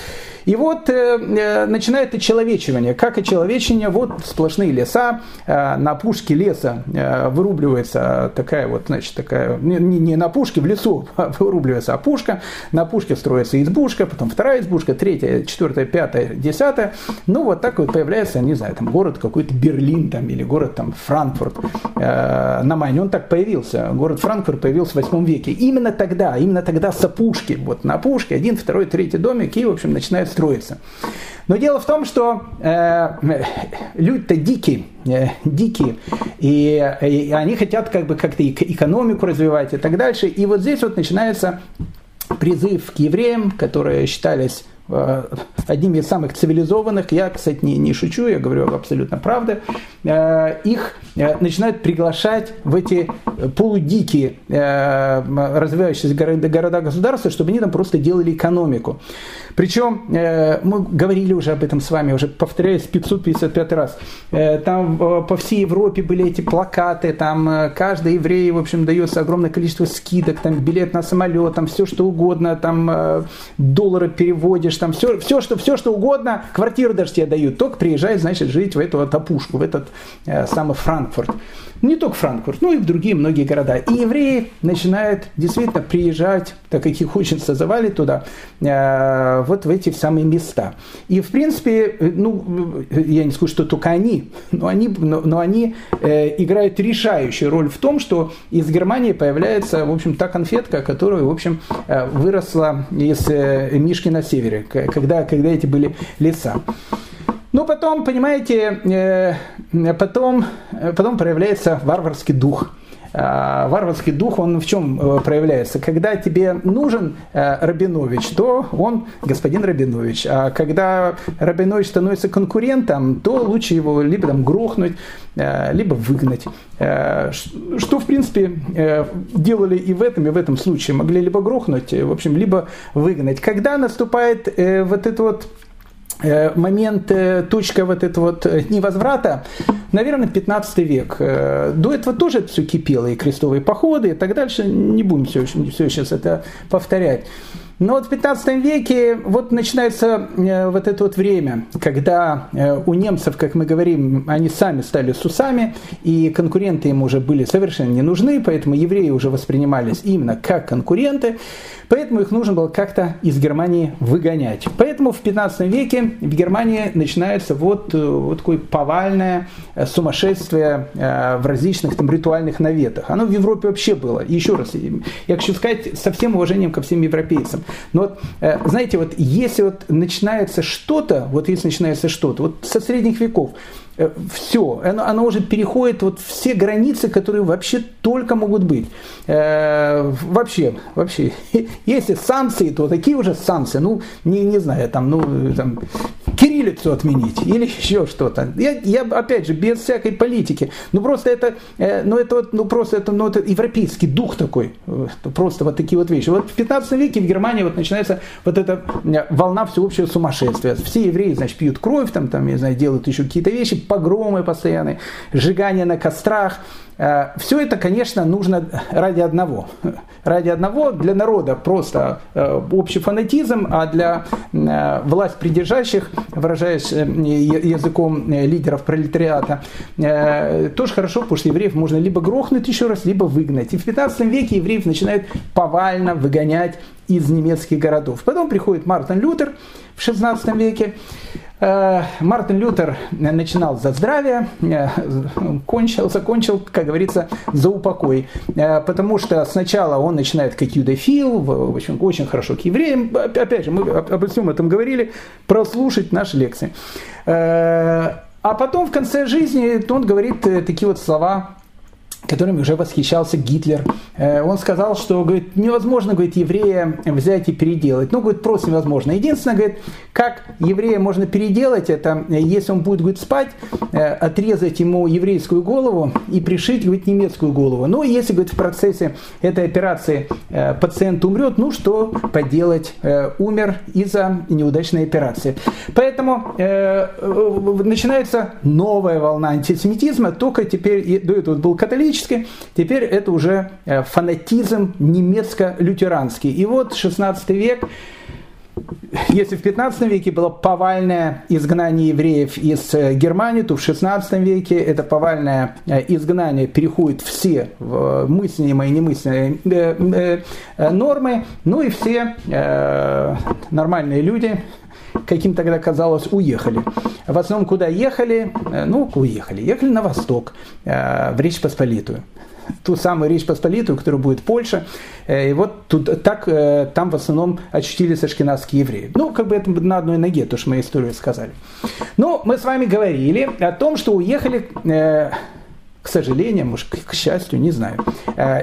И вот э, начинает очеловечивание. Как очеловечение? Вот сплошные леса, на пушке леса вырубливается такая вот, значит, такая, не, не на пушке, в лесу [LAUGHS] вырубливается опушка, на пушке строится избушка, потом вторая избушка, третья, четвертая, пятая, десятая. Ну, вот так вот появляется, не знаю, там город какой-то Берлин там, или город там Франкфурт э, на Майне. Он так появился. Город Франкфурт появился в 8 веке. Именно тогда, именно тогда с опушки, вот на опушке, один, второй, третий домик, и, в общем, начинает строиться. Но дело в том, что э, люди-то дикие, э, дикие, и, и они хотят как бы как-то экономику развивать и так дальше. И вот здесь вот начинается призыв к евреям, которые считались Э, одними из самых цивилизованных, я, кстати, не, не шучу, я говорю абсолютно правда, э, их э, начинают приглашать в эти полудикие развивающиеся города-государства, чтобы они там просто делали экономику. Причем, мы говорили уже об этом с вами, уже повторяюсь 555 раз, там по всей Европе были эти плакаты, там каждый еврей, в общем, дается огромное количество скидок, там билет на самолет, там все что угодно, там доллары переводишь, там все, все, что, все что угодно, квартиру даже тебе дают, только приезжай, значит, жить в эту вот опушку, в этот э, самый Франкфурт. Не только Франкфурт, но и в другие многие города. И евреи начинают действительно приезжать, так как их очень созывали туда, э, вот в эти самые места. И в принципе, ну, я не скажу, что только они, но они, но, но они э, играют решающую роль в том, что из Германии появляется, в общем, та конфетка, которая, в общем, э, выросла из э, Мишки на севере, когда, когда эти были леса. Ну, потом, понимаете, э, потом, потом проявляется варварский дух. А, варварский дух, он в чем э, проявляется? Когда тебе нужен э, Рабинович, то он господин Рабинович. А когда Рабинович становится конкурентом, то лучше его либо там грохнуть, либо выгнать. Что, в принципе, делали и в этом, и в этом случае. Могли либо грохнуть, в общем, либо выгнать. Когда наступает вот это вот Э, момент, э, точка вот этого вот э, невозврата, наверное, 15 век. До этого тоже это все кипело, и крестовые походы, и так дальше. Не будем все, все сейчас это повторять. Но вот в 15 веке вот начинается вот это вот время, когда у немцев, как мы говорим, они сами стали сусами, и конкуренты им уже были совершенно не нужны, поэтому евреи уже воспринимались именно как конкуренты. Поэтому их нужно было как-то из Германии выгонять. Поэтому в 15 веке в Германии начинается вот, э, вот такое повальное э, сумасшествие э, в различных там ритуальных наветах. Оно в Европе вообще было. И еще раз, я хочу сказать со всем уважением ко всем европейцам. Но вот, знаете, вот если вот начинается что-то, вот если начинается что-то, вот со средних веков, Э, все, оно, оно уже переходит вот все границы, которые вообще только могут быть. Э, вообще, вообще, [LAUGHS] если санкции, то такие уже санкции, ну, не, не знаю, там, ну, там, кириллицу отменить или [LAUGHS] еще что-то. Я, я, опять же, без всякой политики. Ну, просто это, э, ну, это вот, ну, просто это, ну, это европейский дух такой. Э, просто вот такие вот вещи. Вот в 15 веке в Германии вот начинается вот эта э, волна всеобщего сумасшествия. Все евреи, значит, пьют кровь, там, там, я знаю, делают еще какие-то вещи, погромы постоянные, сжигание на кострах. Э, Все это, конечно, нужно ради одного. Ради одного для народа просто э, общий фанатизм, а для э, власть придержащих, выражаясь языком лидеров пролетариата, тоже хорошо, потому что евреев можно либо грохнуть еще раз, либо выгнать. И в 15 веке евреев начинают повально выгонять из немецких городов. Потом приходит Мартин Лютер в 16 веке. Э, Мартин Лютер начинал за здравие, э, кончил, закончил, как говорится, за упокой. Э, потому что сначала он начинает как юдофил, в общем, очень хорошо к евреям. Опять же, мы обо всем этом говорили, прослушать наши лекции. А потом в конце жизни он говорит такие вот слова которыми уже восхищался Гитлер. Э, он сказал, что говорит, невозможно говорит, еврея взять и переделать. Ну, говорит, просто невозможно. Единственное, говорит, как еврея можно переделать, это если он будет говорит, спать, э, отрезать ему еврейскую голову и пришить говорит, немецкую голову. Ну, если говорит, в процессе этой операции э, пациент умрет, ну, что поделать, умер из-за неудачной операции. Поэтому начинается новая волна антисемитизма, только теперь, до этого был католический, католический, теперь это уже э, фанатизм немецко-лютеранский. И вот 16 век, если в 15 веке было повальное изгнание евреев из э, Германии, то в 16 веке это повальное э, изгнание переходит все мыслимые и немыслимые нормы, ну и все нормальные люди, каким тогда казалось, уехали. В основном куда ехали? Э, ну, уехали. Ехали на восток, э, в Речь Посполитую ту самую Речь Посполитую, которая будет Польша. Э, и вот тут, так там в основном очутились ашкенадские евреи. Ну, как бы это на одной ноге, то, что мы историю сказали. Но мы с вами говорили о том, что уехали, к сожалению, может, к счастью, не знаю,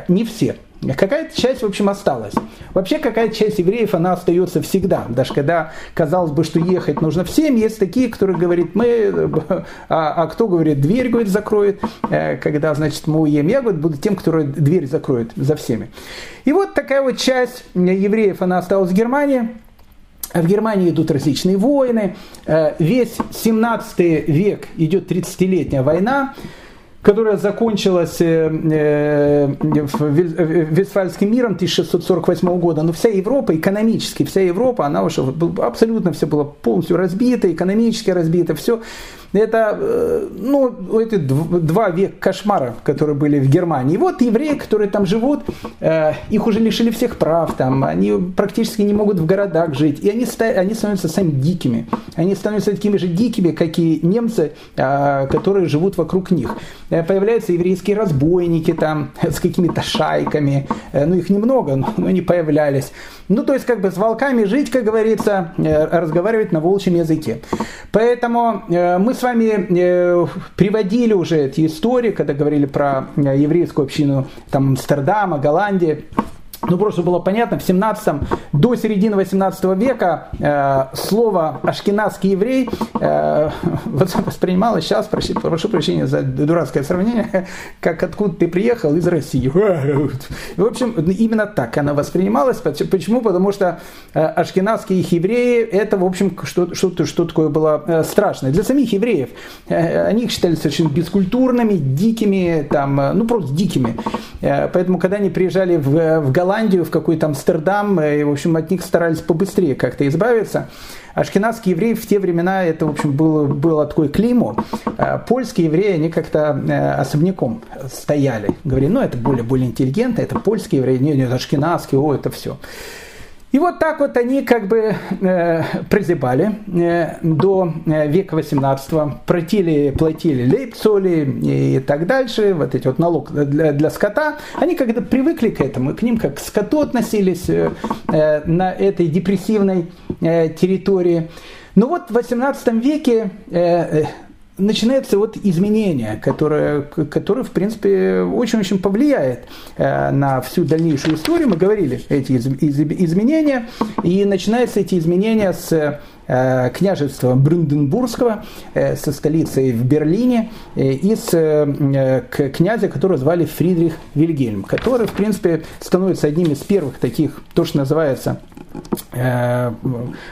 не все – Какая-то часть, в общем, осталась. Вообще, какая-то часть евреев, она остается всегда. Даже когда, казалось бы, что ехать нужно всем, есть такие, которые говорят, мы, а, а кто говорит, дверь, говорит, закроет, э, когда, значит, мы уедем. Я, говорит, буду тем, который дверь закроет за всеми. И вот такая вот часть евреев, она осталась в Германии. В Германии идут различные войны. Э, весь 17 век идет 30-летняя война которая закончилась э, э, Вестфальским миром 1648 года, но вся Европа, экономически вся Европа, она уже абсолютно все было полностью разбито, экономически разбито, все это, э, ну, эти два века кошмара, которые были в Германии. И вот евреи, которые там живут, э, их уже лишили всех прав, там, они практически не могут в городах жить, и они, они становятся сами дикими. Они становятся такими же дикими, как и немцы, э, которые живут вокруг них. Появляются еврейские разбойники там [LAUGHS] с какими-то шайками, ну, их немного, но они появлялись. Ну, то есть, как бы с волками жить, как говорится, разговаривать на волчьем языке. Поэтому мы с вами э, приводили уже эти истории, когда говорили про э, еврейскую общину там, Амстердама, Голландии. Ну, просто было понятно, в 17 до середины 18 века э, слово «ашкенадский еврей» э, [LAUGHS] воспринималось сейчас, прошу, прошу прощения за дурацкое сравнение, [LAUGHS] как откуда ты приехал из России. [LAUGHS] В общем, именно так она воспринималась. Почему? Потому что э, ашкенадские евреи, это, в общем, что, что, что такое было э, страшное. Для самих евреев э, они их считали совершенно бескультурными, дикими, там, ну, просто дикими. Поэтому, когда они приезжали в, в Голландию, Голландию, в какой-то Амстердам, и, в общем, от них старались побыстрее как-то избавиться. Ашкенадские евреи в те времена, это, в общем, было, было такое клеймо. А польские евреи, они как-то э, особняком стояли. Говорили, ну, это более, более интеллигентно, это польские евреи, нет, нет, ашкенадские, о, это все. И вот так вот они как бы э, прозябали э, до э, века 18 платили, платили лейпцоли и так дальше, вот эти вот налог для, для скота. Они когда привыкли к этому, к ним как к скоту относились э, э на этой депрессивной э, территории. Но вот в 18 веке э, э начинается вот изменение, которое, которое в принципе, очень-очень повлияет э, на всю дальнейшую историю. Мы говорили эти из, из, изменения, и начинаются эти изменения с э, княжества Брюнденбургского, э, со столицей в Берлине, и с князя, которого звали Фридрих Вильгельм, который, в принципе, становится одним из первых таких, то, что называется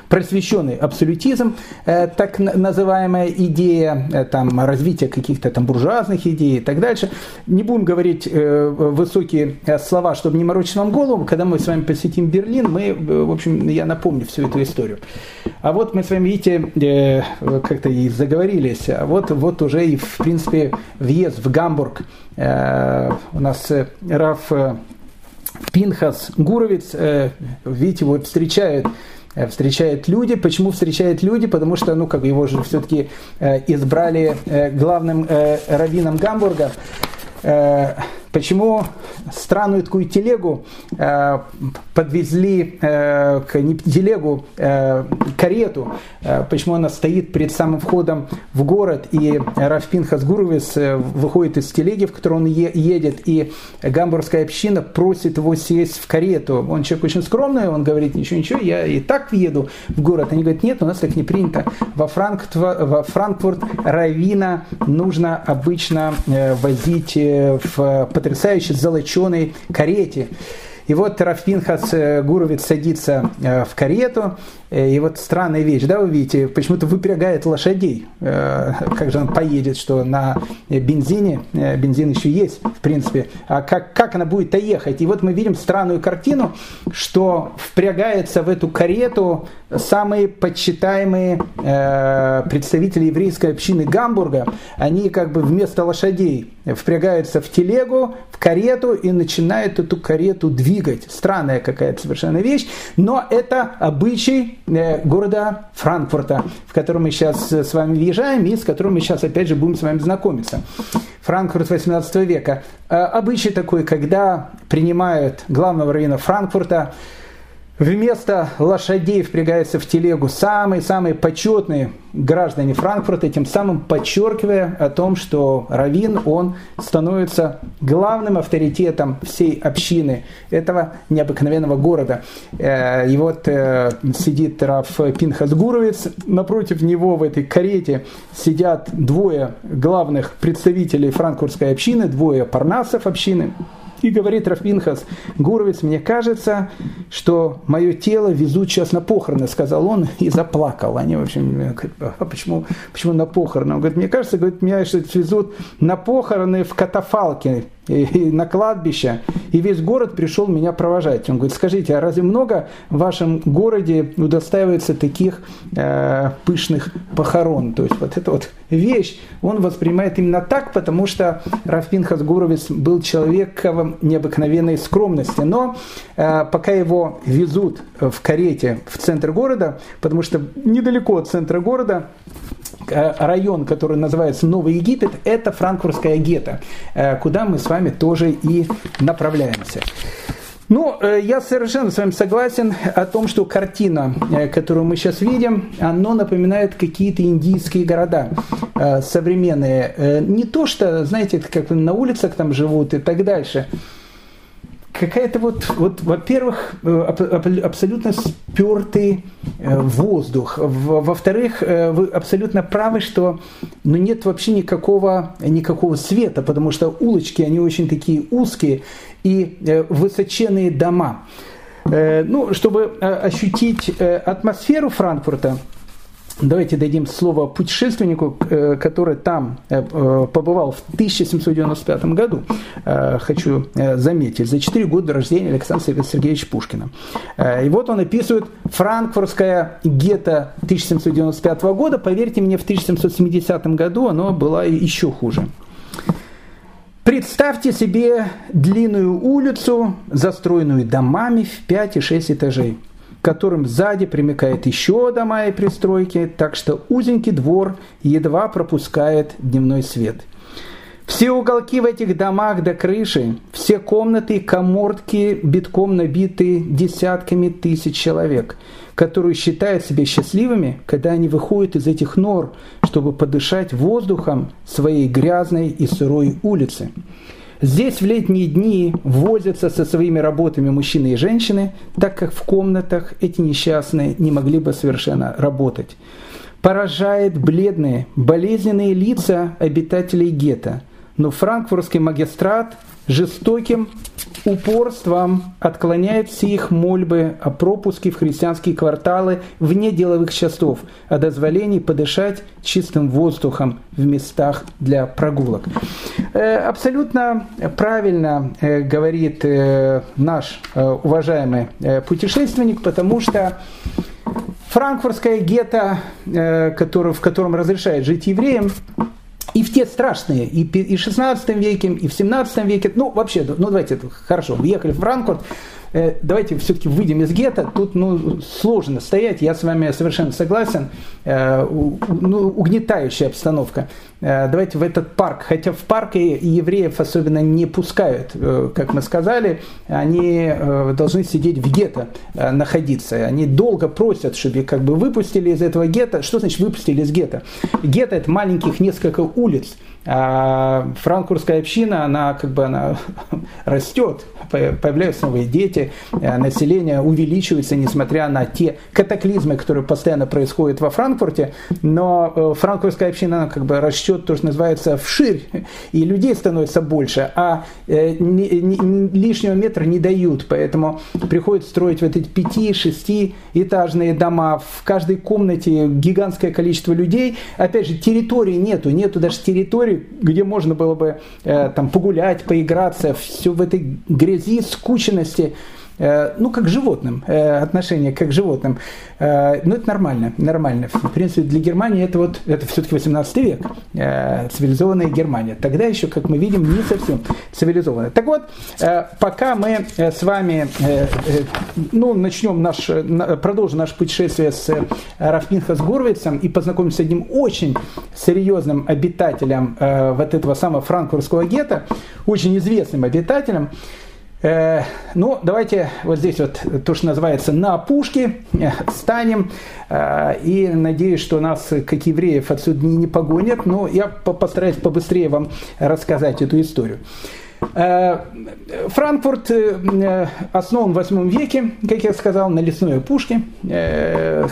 просвещенный абсолютизм, э, так называемая идея э, там, развития каких-то там буржуазных идей и так дальше. Не будем говорить высокие слова, чтобы не морочить вам голову. Когда мы с вами посетим Берлин, мы, в общем, я напомню всю эту историю. А вот мы с вами, видите, как-то и заговорились. А вот, вот уже и, в принципе, въезд в Гамбург. У нас Раф Пинхас Гуровец, э, видите, вот встречают э, встречают люди. Почему встречают люди? Потому что, ну, как его же все-таки э, избрали главным раввином Гамбурга. почему странную такую телегу подвезли, к, не телегу, карету, почему она стоит перед самым входом в город, и Рафпинхас Гуровец э, выходит из телеги, в которой он едет, и гамбургская община просит его сесть в карету. Он человек очень скромный, он говорит, ничего, ничего, я и так въеду в город. Они говорят, нет, у нас так не принято. Во Франкфурт, во Франкфурт Равина нужно обычно э, возить э, в потрясающе золоченой карете. И вот Рафпинхас э, Гуровец садится в карету, Э, и вот странная вещь, да, вы видите, почему-то выпрягает лошадей. Э, как же он поедет, что на бензине, э, бензин еще есть, в принципе, а как, как она будет-то ехать? И вот мы видим странную картину, что впрягается в эту карету самые почитаемые представители еврейской общины Гамбурга. Они как бы вместо лошадей впрягаются в телегу, в карету и начинают эту карету двигать. Странная какая-то совершенно вещь, но это обычай Э, города Франкфурта, в котором мы сейчас с вами въезжаем и с которым мы сейчас опять же будем с вами знакомиться. Франкфурт 18 века. Э, обычай такой, когда принимают главного раввина Франкфурта, Вместо лошадей впрягаются в телегу самые-самые почетные граждане Франкфурта, тем самым подчеркивая о том, что Равин, он становится главным авторитетом всей общины этого необыкновенного города. Э, и вот э, сидит Раф Пинхас Гуровец, напротив него в этой карете сидят двое главных представителей франкфуртской общины, двое парнасов общины – и говорит Рафпинхас, Гуровец, мне кажется, что мое тело везут сейчас на похороны, сказал он и заплакал. Они, в общем, а почему, почему на похороны? Он говорит, мне кажется, говорит, меня что везут на похороны в катафалке и, на кладбище, и весь город пришел меня провожать. Он говорит, скажите, а разве много в вашем городе удостаивается таких э, пышных похорон? То есть вот эта вот вещь он воспринимает именно так, потому что Рафин Хасгуровец был человеком необыкновенной скромности. Но э, пока его везут в карете в центр города, потому что недалеко от центра города район, который называется Новый Египет, это франкфуртская гетто, э, куда мы с вами тоже и направляемся. Ну, э, я совершенно с вами согласен о том, что картина, которую мы сейчас видим, она напоминает какие-то индийские города современные. Не то, что, знаете, как на улицах там живут и так дальше – какая-то вот, вот во-первых, э, абсолютно спертый э, воздух. Во-вторых, э, вы абсолютно правы, что ну, нет вообще никакого, никакого света, потому что улочки, они очень такие узкие и высоченные дома. Ну, чтобы ощутить атмосферу Франкфурта, Давайте дадим слово путешественнику, э, который там э, э, побывал в 1795 году. Хочу заметить, за 4 года рождения Александра Сергеевича Пушкина. И вот он описывает франкфуртское гетто 1795 года. Поверьте мне, в 1770 году оно было еще хуже. Представьте себе длинную улицу, застроенную домами в 5 и 6 этажей которым сзади примыкает еще дома и пристройки, так что узенький двор едва пропускает дневной свет. Все уголки в этих домах до крыши, все комнаты и комортки битком набиты десятками тысяч человек, которые считают себя счастливыми, когда они выходят из этих нор, чтобы подышать воздухом своей грязной и сырой улицы. Здесь в летние дни возятся со своими работами мужчины и женщины, так как в комнатах эти несчастные не могли бы совершенно работать. Поражает бледные, болезненные лица обитателей гетто. Но франкфуртский магистрат жестоким упорством отклоняет все их мольбы о пропуске в христианские кварталы вне деловых часов, о дозволении подышать чистым воздухом в местах для прогулок. Э, абсолютно правильно э, говорит э, наш уважаемый путешественник, потому что франкфуртская гетто, в котором разрешает жить евреям, и в те страшные, и, и в 16 веке, и в 17 веке, ну вообще, ну давайте, хорошо, въехали в Франкфурт, давайте все-таки выйдем из гетто. Тут ну, сложно стоять, я с вами совершенно согласен. Ну, угнетающая обстановка. Давайте в этот парк. Хотя в парке евреев особенно не пускают, как мы сказали. Они должны сидеть в гетто, находиться. Они долго просят, чтобы их как бы выпустили из этого гетто. Что значит выпустили из гетто? Гетто это маленьких несколько улиц. А франкфуртская община, она как бы она [LAUGHS] растет, появляются новые дети, э, население увеличивается, несмотря на те катаклизмы, которые постоянно происходят во Франкфурте, но э, франкфуртская община она как бы растет, то, что называется, вширь, и людей становится больше, а э, лишнего метра не дают, поэтому приходится строить вот эти пяти-шести этажные дома, в каждой комнате гигантское количество людей, опять же, территории нету, нету даже территории, где можно было бы э, там погулять, поиграться, все в этой грязи, скученности. Э, ну, как животным, э, отношение как животным. Э, ну, это нормально, нормально. В принципе, для Германии это вот, это все-таки 18 век, цивилизованная Германия. Тогда еще, как мы видим, не совсем цивилизованная. Так вот, пока мы с вами, ну, начнем наш, продолжим наше путешествие с Рафпинхас Горвицем и познакомимся с одним очень серьезным обитателем вот этого самого франкфуртского гетто, очень известным обитателем, Э, ну, давайте вот здесь вот то, что называется на опушке, э, станем. Э, и надеюсь, что нас, как евреев, отсюда не погонят. Но я постараюсь побыстрее вам рассказать эту историю. Э, Франкфурт э, основан в 8 веке, как я сказал, на лесной опушке. Э,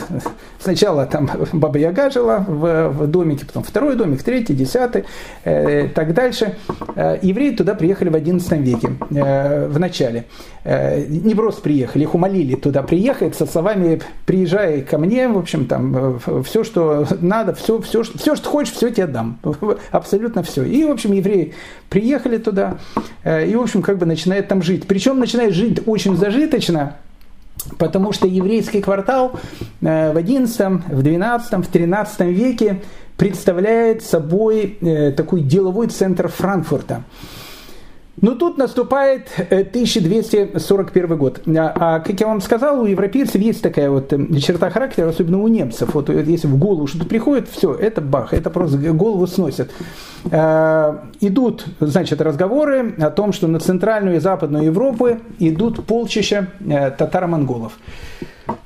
сначала там Баба Яга жила в, домике, потом второй домик, третий, десятый, так дальше. Евреи туда приехали в 11 веке, в начале. Не просто приехали, их умолили туда приехать со словами «приезжай ко мне, в общем, там, все, что надо, все, все, все что хочешь, все тебе дам». [LAUGHS] Абсолютно все. И, в общем, евреи приехали туда, и, в общем, как бы начинает там жить. Причем начинает жить очень зажиточно, потому что еврейский квартал э, в XI, в XII, в XIII веке представляет собой э, такой деловой центр Франкфурта. Но тут наступает 1241 э, год. А, а, как я вам сказал, у европейцев есть такая вот э, черта характера, особенно у немцев. Вот если в голову что-то приходит, все, это бах, это просто голову сносит. А, идут, значит, разговоры о том, что на центральную и западную Европу идут полчища э, татаро-монголов.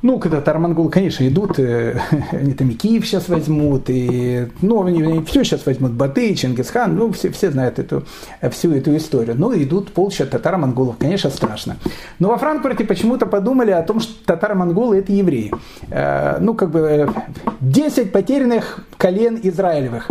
Ну, когда татаро-монголы, конечно, идут, э, [LAUGHS] они там и Киев сейчас возьмут, и, ну, они, они все сейчас возьмут, Баты, Чингисхан, ну, все, все знают эту, всю эту историю. Ну, идут полчища татаро-монголов, конечно, страшно. Но во Франкфурте почему-то подумали о том, что татаро-монголы – это евреи. Э, ну, как бы 10 э, потерянных колен Израилевых.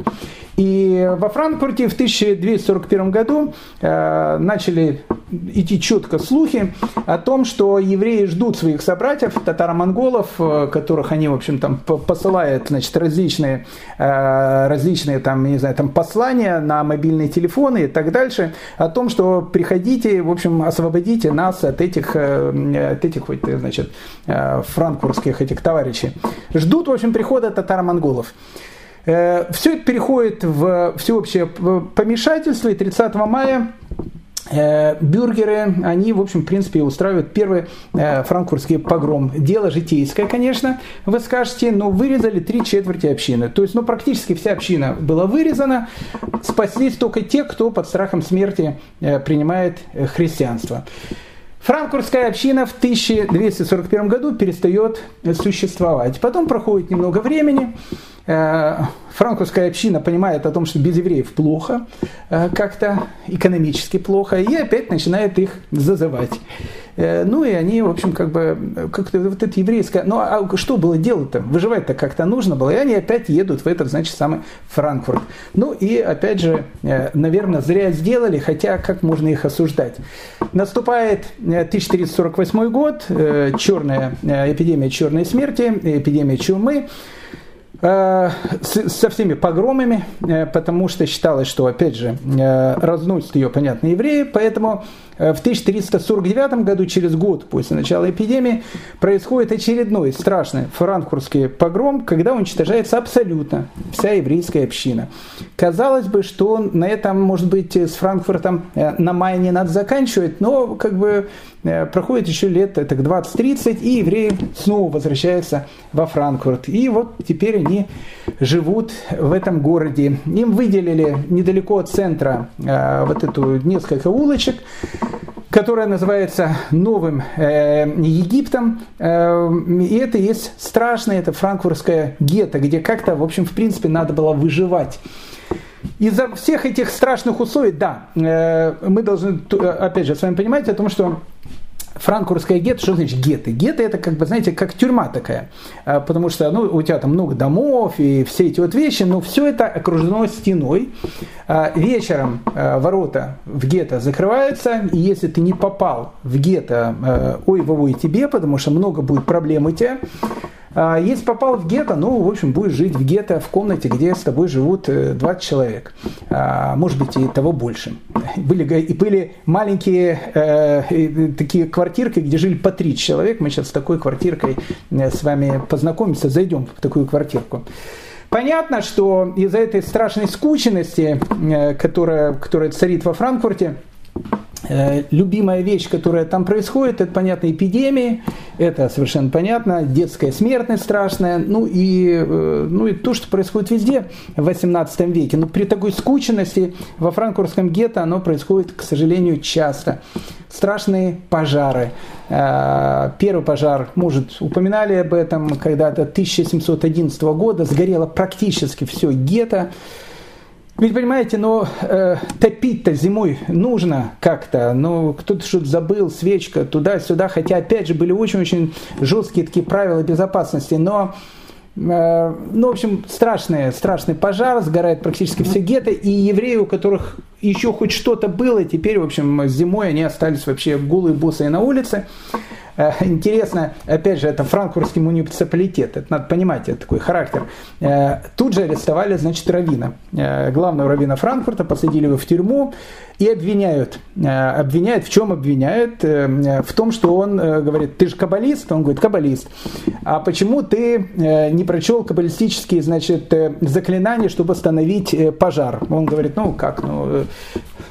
И во Франкфурте в 1241 году э, начали идти четко слухи о том, что евреи ждут своих собратьев, татаро-монголов, э, которых они, в общем, там посылают, значит, различные, э, различные там, не знаю, там послания на мобильные телефоны и так дальше, о том, что приходите, в общем, освободите нас от этих, э, от этих значит, франкфуртских этих товарищей. Ждут, в общем, прихода татаро-монголов. Все это переходит в всеобщее помешательство, и 30 мая бюргеры, они, в общем, в принципе, устраивают первый э, франкфуртский погром. Дело житейское, конечно, вы скажете, но вырезали три четверти общины. То есть, ну, практически вся община была вырезана, спаслись только те, кто под страхом смерти принимает христианство. Франкфуртская община в 1241 году перестает существовать. Потом проходит немного времени, Э, франкфуртская община понимает о том, что без евреев плохо, э, как-то экономически плохо, и опять начинает их зазывать. Э, ну и они, в общем, как бы, как-то вот это еврейское, ну а что было делать-то? Выживать-то как-то нужно было, и они опять едут в этот, значит, самый Франкфурт. Ну и, опять же, наверное, зря сделали, хотя как можно их осуждать? Наступает 1348 год, черная эпидемия черной смерти, эпидемия чумы, со всеми погромами, э, потому что считалось, что, опять же, э, разносят ее, понятно, евреи, поэтому в 1349 году, через год после начала эпидемии, происходит очередной страшный франкфуртский погром, когда уничтожается абсолютно вся еврейская община. Казалось бы, что на этом, может быть, с Франкфуртом на мае не надо заканчивать, но как бы проходит еще лет так 20-30, и евреи снова возвращаются во Франкфурт. И вот теперь они живут в этом городе. Им выделили недалеко от центра э, вот эту несколько улочек, которая называется Новым э, Египтом. Э, и это есть страшное, это франкфуртское гетто, где как-то, в общем, в принципе, надо было выживать. Из-за всех этих страшных условий, да, э, мы должны, опять же, с вами понимать о том, что Франкфуртская гетто, что значит гетто? Гетто это, как бы, знаете, как тюрьма такая, а, потому что ну, у тебя там много домов и все эти вот вещи, но все это окружено стеной. А, вечером а, ворота в гетто закрываются, и если ты не попал в гетто, ой, вовой тебе, потому что много будет проблем у тебя, если попал в гетто, ну, в общем, будешь жить в гетто, в комнате, где с тобой живут 20 э, человек. А, может быть, и того больше. Были, и были маленькие э, такие квартирки, где жили по три человека. Мы сейчас с такой квартиркой э, с вами познакомимся, зайдем в такую квартирку. Понятно, что из-за этой страшной скученности, которая, которая царит во Франкфурте, любимая вещь, которая там происходит, это, понятно, эпидемии, это совершенно понятно, детская смертность страшная, ну и, э, ну и то, что происходит везде в 18 веке. Но при такой скученности во франкфуртском гетто оно происходит, к сожалению, часто. Страшные пожары. Э, первый пожар, может, упоминали об этом, когда-то 1711 года сгорело практически все гетто. Ведь, понимаете, ну, э, топить-то зимой нужно как-то. Ну, кто-то что-то забыл, свечка, туда-сюда. Хотя, опять же, были очень-очень жесткие такие правила безопасности. Но, э, ну, в общем, страшный, страшный пожар, сгорает практически все гетто. И евреи, у которых еще хоть что-то было, теперь, в общем, зимой они остались вообще голые, босые на улице. Э, интересно, опять же, это франкфуртский муниципалитет, это надо понимать, это такой характер. Э, тут же арестовали, значит, Равина, э, главного Равина Франкфурта, посадили его в тюрьму и обвиняют. Обвиняют, в чем обвиняют? В том, что он говорит, ты же каббалист? Он говорит, каббалист. А почему ты не прочел каббалистические, значит, заклинания, чтобы остановить пожар? Он говорит, ну как, ну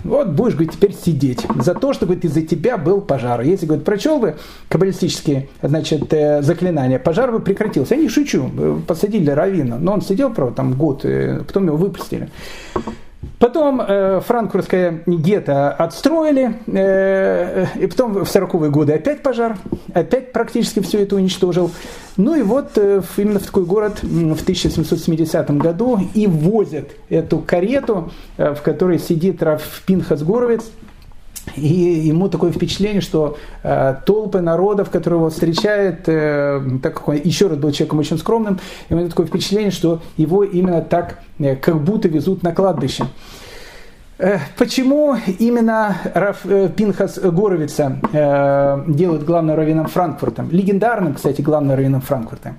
вот будешь, говорит, теперь сидеть за то, что, говорит, из-за тебя был пожар. Если, говорит, прочел бы каббалистические, значит, э, заклинания, пожар бы прекратился. Я не шучу, посадили Равина, но он сидел, правда, там год, э, потом его выпустили. Потом э, франкфуртское гетто отстроили, э, и потом в 40-е годы опять пожар, опять практически все это уничтожил. Ну и вот э, именно в такой город в 1770 году и возят эту карету, э, в которой сидит Раф Пинхас Горовец, и ему такое впечатление, что э, толпы народов, которые его встречают, э, так как он еще раз был человеком очень скромным, ему такое впечатление, что его именно так э, как будто везут на кладбище. Э, почему именно Раф, э, Пинхас Горовица э, делают главным раввином Франкфурта? Легендарным, кстати, главным раввином Франкфурта.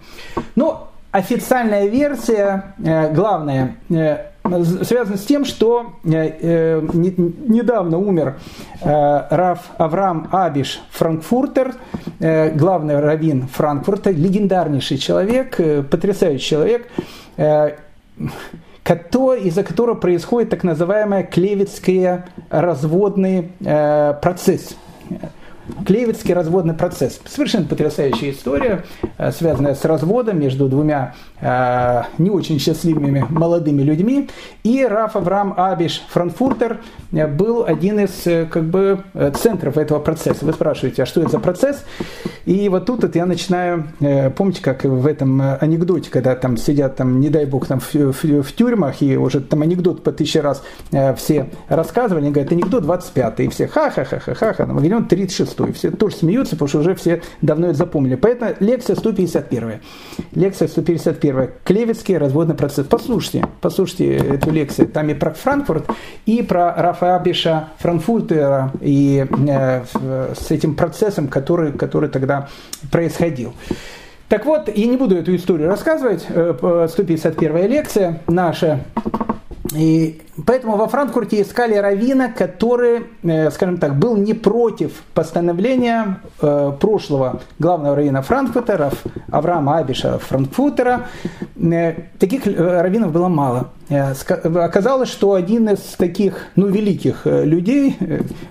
Но официальная версия, э, главная, э, связано с тем, что э, э, недавно умер э, Раф Авраам Абиш Франкфуртер, главный раввин Франкфурта, легендарнейший человек, потрясающий человек, из-за которого происходит так называемый клевецкий разводный процесс. Клевецкий разводный процесс. Совершенно потрясающая история, связанная с разводом между двумя Э, не очень счастливыми молодыми людьми. И Раф Авраам Абиш Франкфуртер э, был один из э, как бы, центров этого процесса. Вы спрашиваете, а что это за процесс? И вот тут вот я начинаю, помните, как в этом анекдоте, когда там сидят, там, не дай бог, там в, в, в тюрьмах, и уже там анекдот по тысяче раз все рассказывали, они говорят, анекдот 25 и все ха-ха-ха-ха-ха, там, он 36 и все тоже смеются, потому что уже все давно это запомнили. Поэтому лекция 151. Лекция 151 первое. Клевецкий разводный процесс. Послушайте, послушайте эту лекцию. Там и про Франкфурт, и про Рафа Абиша Франкфуртера, и э, с этим процессом, который, который тогда происходил. Так вот, я не буду эту историю рассказывать. 151 э, лекция наша И поэтому во Франкфурте искали равина, который, э, скажем так, был не против постановления э, прошлого главного равина Франкфурта, Авраама Абиша Франкфуртера. Э, таких раввинов было мало. Оказалось, что один из таких, ну, великих людей,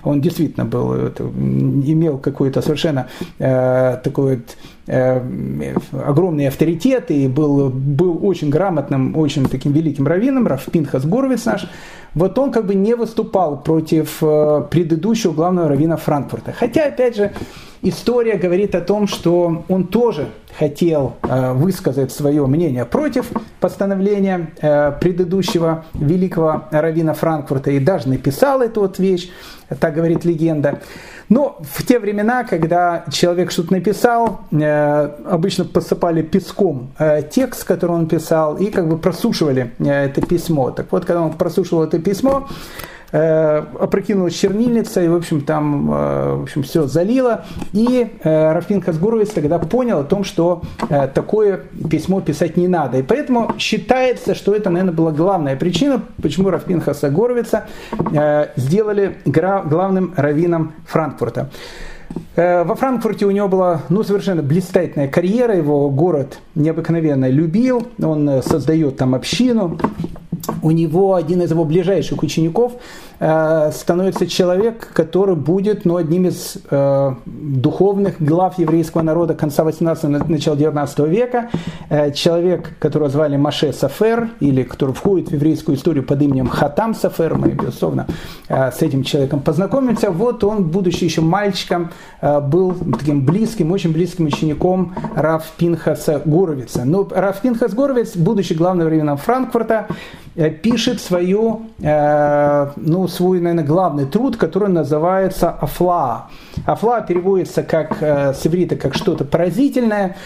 он действительно был, имел какой-то совершенно вот огромный авторитет и был, был очень грамотным, очень таким великим раввином, Раф Пинхас Горовец наш, вот он как бы не выступал против э, предыдущего главного раввина Франкфурта. Хотя, опять же, история говорит о том, что он тоже хотел э, высказать свое мнение против постановления э, предыдущего великого раввина Франкфурта и даже написал эту вот вещь, так говорит легенда. Но в те времена, когда человек что-то написал, обычно посыпали песком текст, который он писал, и как бы просушивали это письмо. Так вот, когда он просушивал это письмо, э, опрокинулась чернильница, и, в общем, там, э, в общем, все залило. И э, Рафин Хасгуровец тогда понял о том, что такое письмо писать не надо. И поэтому считается, что это, наверное, была главная причина, почему Рафин Хасагоровица сделали главным раввином Франкфурта. Э, во Франкфурте у него была ну, совершенно блистательная карьера, его город необыкновенно любил, он э, создает там общину, у него один из его ближайших учеников становится человек, который будет ну, одним из э, духовных глав еврейского народа конца 18 начала 19 века. Э, человек, которого звали Маше Сафер, или который входит в еврейскую историю под именем Хатам Сафер, мы, безусловно, э, с этим человеком познакомимся. Вот он, будучи еще мальчиком, э, был таким близким, очень близким учеником Раф Пинхаса Горовица. Но Раф Пинхас Горовиц, будучи главным раввином Франкфурта, Э, пишет свою, э, ну, свой, наверное, главный труд, который называется «Афла». «Афла» переводится как, э, с иврита как что-то поразительное.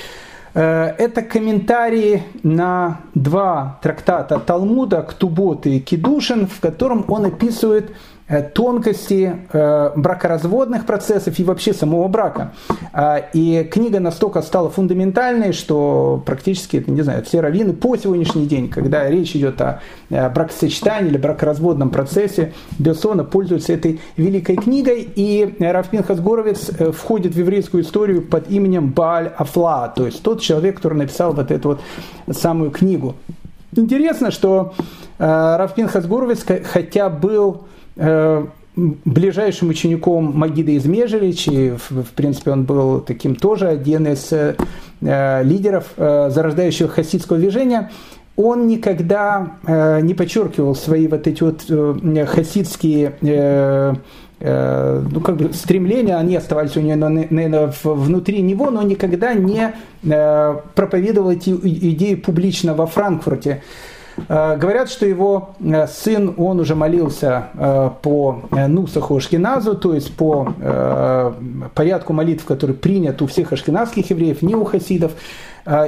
Это комментарии на два трактата Талмуда «Ктубот» и «Кедушин», в котором он описывает Э, тонкости э, бракоразводных процессов и вообще самого брака. А, и книга настолько стала фундаментальной, что практически, не знаю, все раввины по сегодняшний день, когда речь идет о бракосочетании или бракоразводном процессе, безусловно, пользуются этой великой книгой. И Рафпин Хасгоровец э, входит в еврейскую историю под именем Бааль Афла, то есть тот человек, который написал вот эту вот самую книгу. Интересно, что Рафпин Хасгоровец, хотя был Э, ближайшим учеником Магида из и в, в принципе он был таким тоже один из э, лидеров э, зарождающего хасидского движения, он никогда э, не подчеркивал свои вот эти вот э, хасидские э, э, ну, как бы стремления, они оставались у него, наверное, внутри него, но никогда не э, проповедовал эти идеи публично во Франкфурте. Э, говорят, что его э, сын, он уже молился э, по Нусаху Ашкеназу, то есть по порядку молитв, который принят у всех ашкеназских евреев, не у хасидов.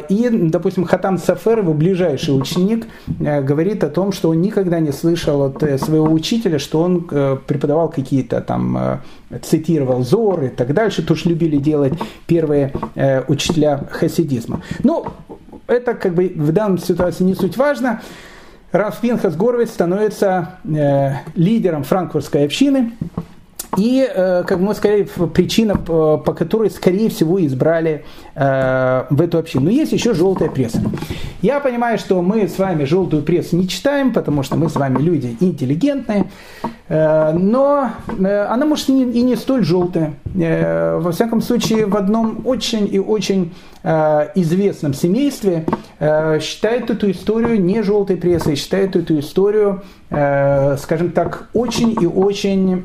И, допустим, Хатам Сафер, его ближайший ученик, говорит о том, что он никогда не слышал от своего учителя, что он преподавал какие-то там, цитировал Зор и так дальше, то, что любили делать первые учителя хасидизма. Но это как бы в данной ситуации не суть важно. Раф Пинхас Горвиц становится э, лидером франкфуртской общины. И, э, как мы сказали, причина, по которой, скорее всего, избрали э, в эту общину. Но есть еще желтая пресса. Я понимаю, что мы с вами желтую прессу не читаем, потому что мы с вами люди интеллигентные. Э, но э, она может и не, столь желтая. Э, во всяком случае, в одном очень и очень известном семействе считают эту историю не желтой прессой, считают эту историю, скажем так, очень и очень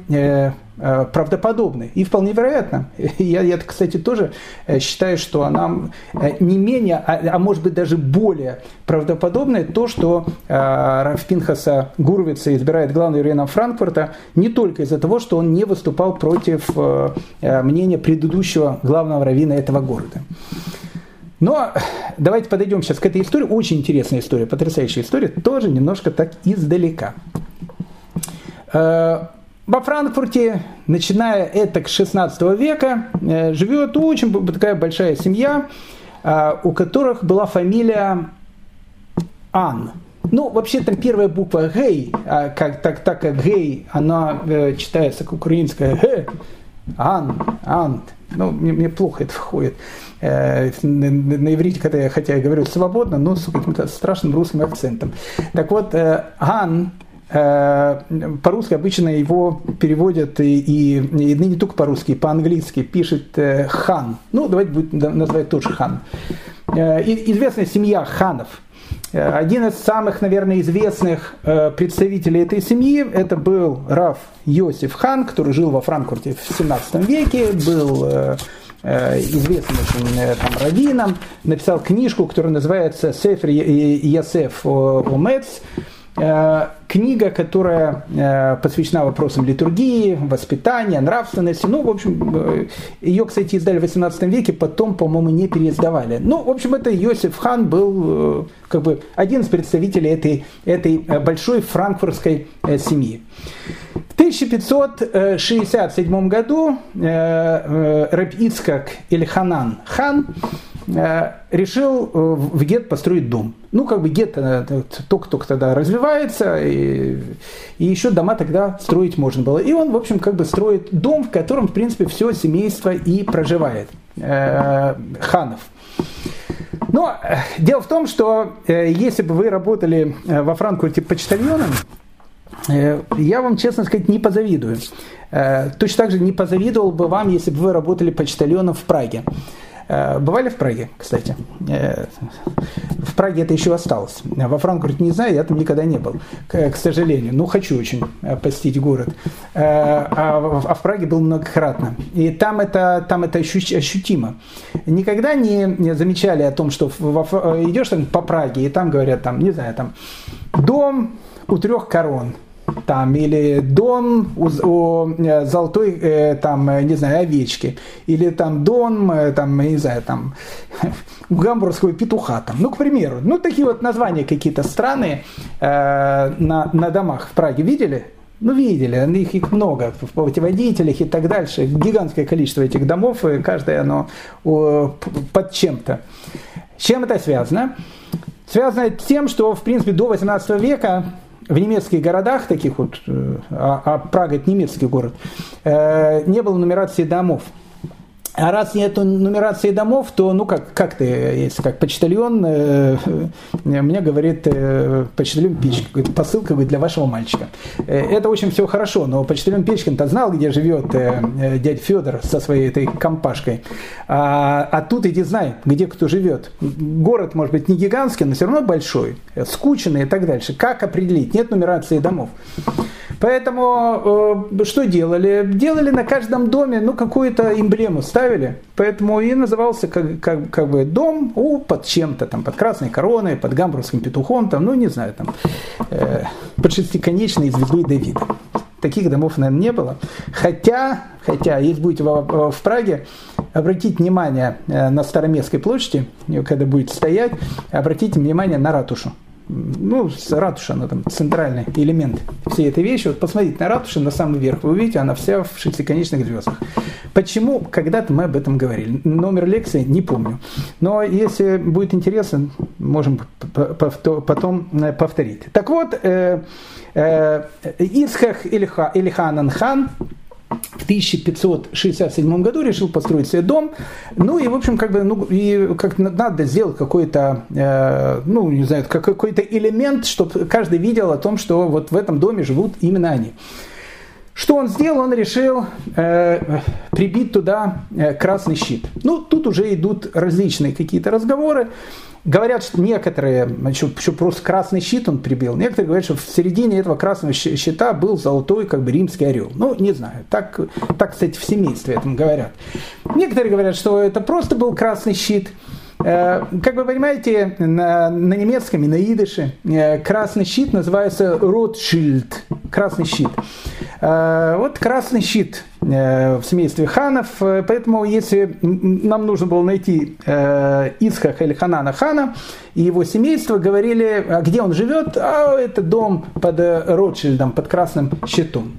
правдоподобной. И вполне вероятно. Я, я, кстати, тоже э, считаю, что она э, не менее, а, а может быть даже более правдоподобная то, что Раф Пинхаса Гурвица избирает главным раввином Франкфурта не только из-за того, что он не выступал против мнения предыдущего главного раввина этого города. Но давайте подойдем сейчас к этой истории. Очень интересная история, потрясающая история, тоже немножко так издалека. Во Франкфурте, начиная это к 16 века, э, живет очень такая большая семья, э, у которых была фамилия Ан. Ну, вообще там первая буква Гей, а как, так, так как Гей, она э, читается как украинская Г, Ан, Ант. Ну, мне, мне плохо это входит. Э, на, на иврите, когда я, хотя я говорю свободно, но с каким-то страшным русским акцентом. Так вот, э, Ан, по-русски обычно его переводят и, и, и не только по-русски, по-английски пишет э, хан. Ну, давайте будем называть тоже хан. Э, известная семья ханов – Э, один из самых, наверное, известных э, представителей этой семьи это был Раф Йосиф Хан, который жил во Франкфурте в 17 веке, был э, известным очень там, раввином, написал книжку, которая называется «Сефер Ясеф Омец», Э, книга, которая э, посвящена вопросам литургии, воспитания, нравственности. Ну, в общем, э, ее, кстати, издали в 18 веке, потом, по-моему, не переиздавали. Ну, в общем, это Йосиф Хан был как бы один из представителей этой, этой большой франкфуртской семьи. В 1567 году Рэб Ицкак Ильханан хан Э, решил э, в гет построить дом. Ну, как бы гет э, только-только тогда развивается, и, и еще дома тогда строить можно было. И он, в общем, как бы строит дом, в котором, в принципе, все семейство и проживает. Э, ханов. Но дело в том, что э, если бы вы работали во Франкфурте почтальоном, э, я вам, честно сказать, не позавидую. Э, точно так же не позавидовал бы вам, если бы вы работали почтальоном в Праге. Э, бывали в Праге, кстати? Э, в Праге это еще осталось. Во Франкфурте не знаю, я там никогда не был, к, сожалению. Ну, хочу очень э, посетить город. А, а в Праге был многократно. И там это, там это ощутимо. Никогда не замечали о том, что идешь там по Праге, и там говорят, там, не знаю, там, дом у трех корон – там, или дом у, у э, золотой, э, там, э, не знаю, овечки, или там дом, там, не знаю, там, [LAUGHS] гамбургского петуха, там, ну, к примеру, ну, такие вот названия какие-то странные э, на, на домах в Праге видели? Ну, видели, их, их много в путеводителях и так дальше. Гигантское количество этих домов, и каждое оно о, под чем-то. С чем это связано? Связано тем, что, в принципе, до 18 века в немецких городах, таких вот, э, а, а Прага это немецкий город, э, не было нумерации домов. А раз нет нумерации домов, то, ну, как, как ты, если как почтальон, э, э, мне говорит э, почтальон Печкин, посылка говорит, для вашего мальчика. Э, это очень все хорошо, но почтальон Печкин-то знал, где живет э, э, дядя Федор со своей этой компашкой. А, а тут иди знай, где кто живет. Город, может быть, не гигантский, но все равно большой, скучный и так дальше. Как определить? Нет нумерации домов. Поэтому э, что делали? Делали на каждом доме ну, какую-то эмблему, ставили. Поэтому и назывался как, как, как бы дом у, под чем-то, там, под красной короной, под гамбургским петухом, там, ну не знаю, там, э, под шестиконечной звездой Давида. Таких домов, наверное, не было. Хотя, хотя, если будете в, в Праге, обратите внимание э, на Староместской площади, когда будете стоять, обратите внимание на ратушу ну, ратуша, она там центральный элемент всей этой вещи. Вот посмотрите на ратушу, на самый верх, вы увидите, она вся в шестиконечных звездах. Почему? Когда-то мы об этом говорили. Номер лекции не помню. Но если будет интересно, можем потом э, повторить. Так вот, э, э, Исхах Ильханан хан в 1567 году решил построить себе дом. Ну и, в общем, как бы, ну, и как надо сделать какой-то, э, ну, не знаю, какой-то элемент, чтобы каждый видел о том, что вот в этом доме живут именно они. Что он сделал? Он решил э, прибить туда э, красный щит. Ну, тут уже идут различные какие-то разговоры. Говорят, что некоторые, что просто красный щит он прибил, некоторые говорят, что в середине этого красного щита был золотой как бы римский орел. Ну, не знаю, так, так кстати, в семействе этом говорят. Некоторые говорят, что это просто был красный щит. Э, как вы понимаете, на, на немецком и на идыше э, красный щит называется Ротшильд, красный щит. Э, вот красный щит в семействе ханов, поэтому если нам нужно было найти Исхаха или Ханана хана и его семейство, говорили, а где он живет, а это дом под Ротшильдом, под красным щитом.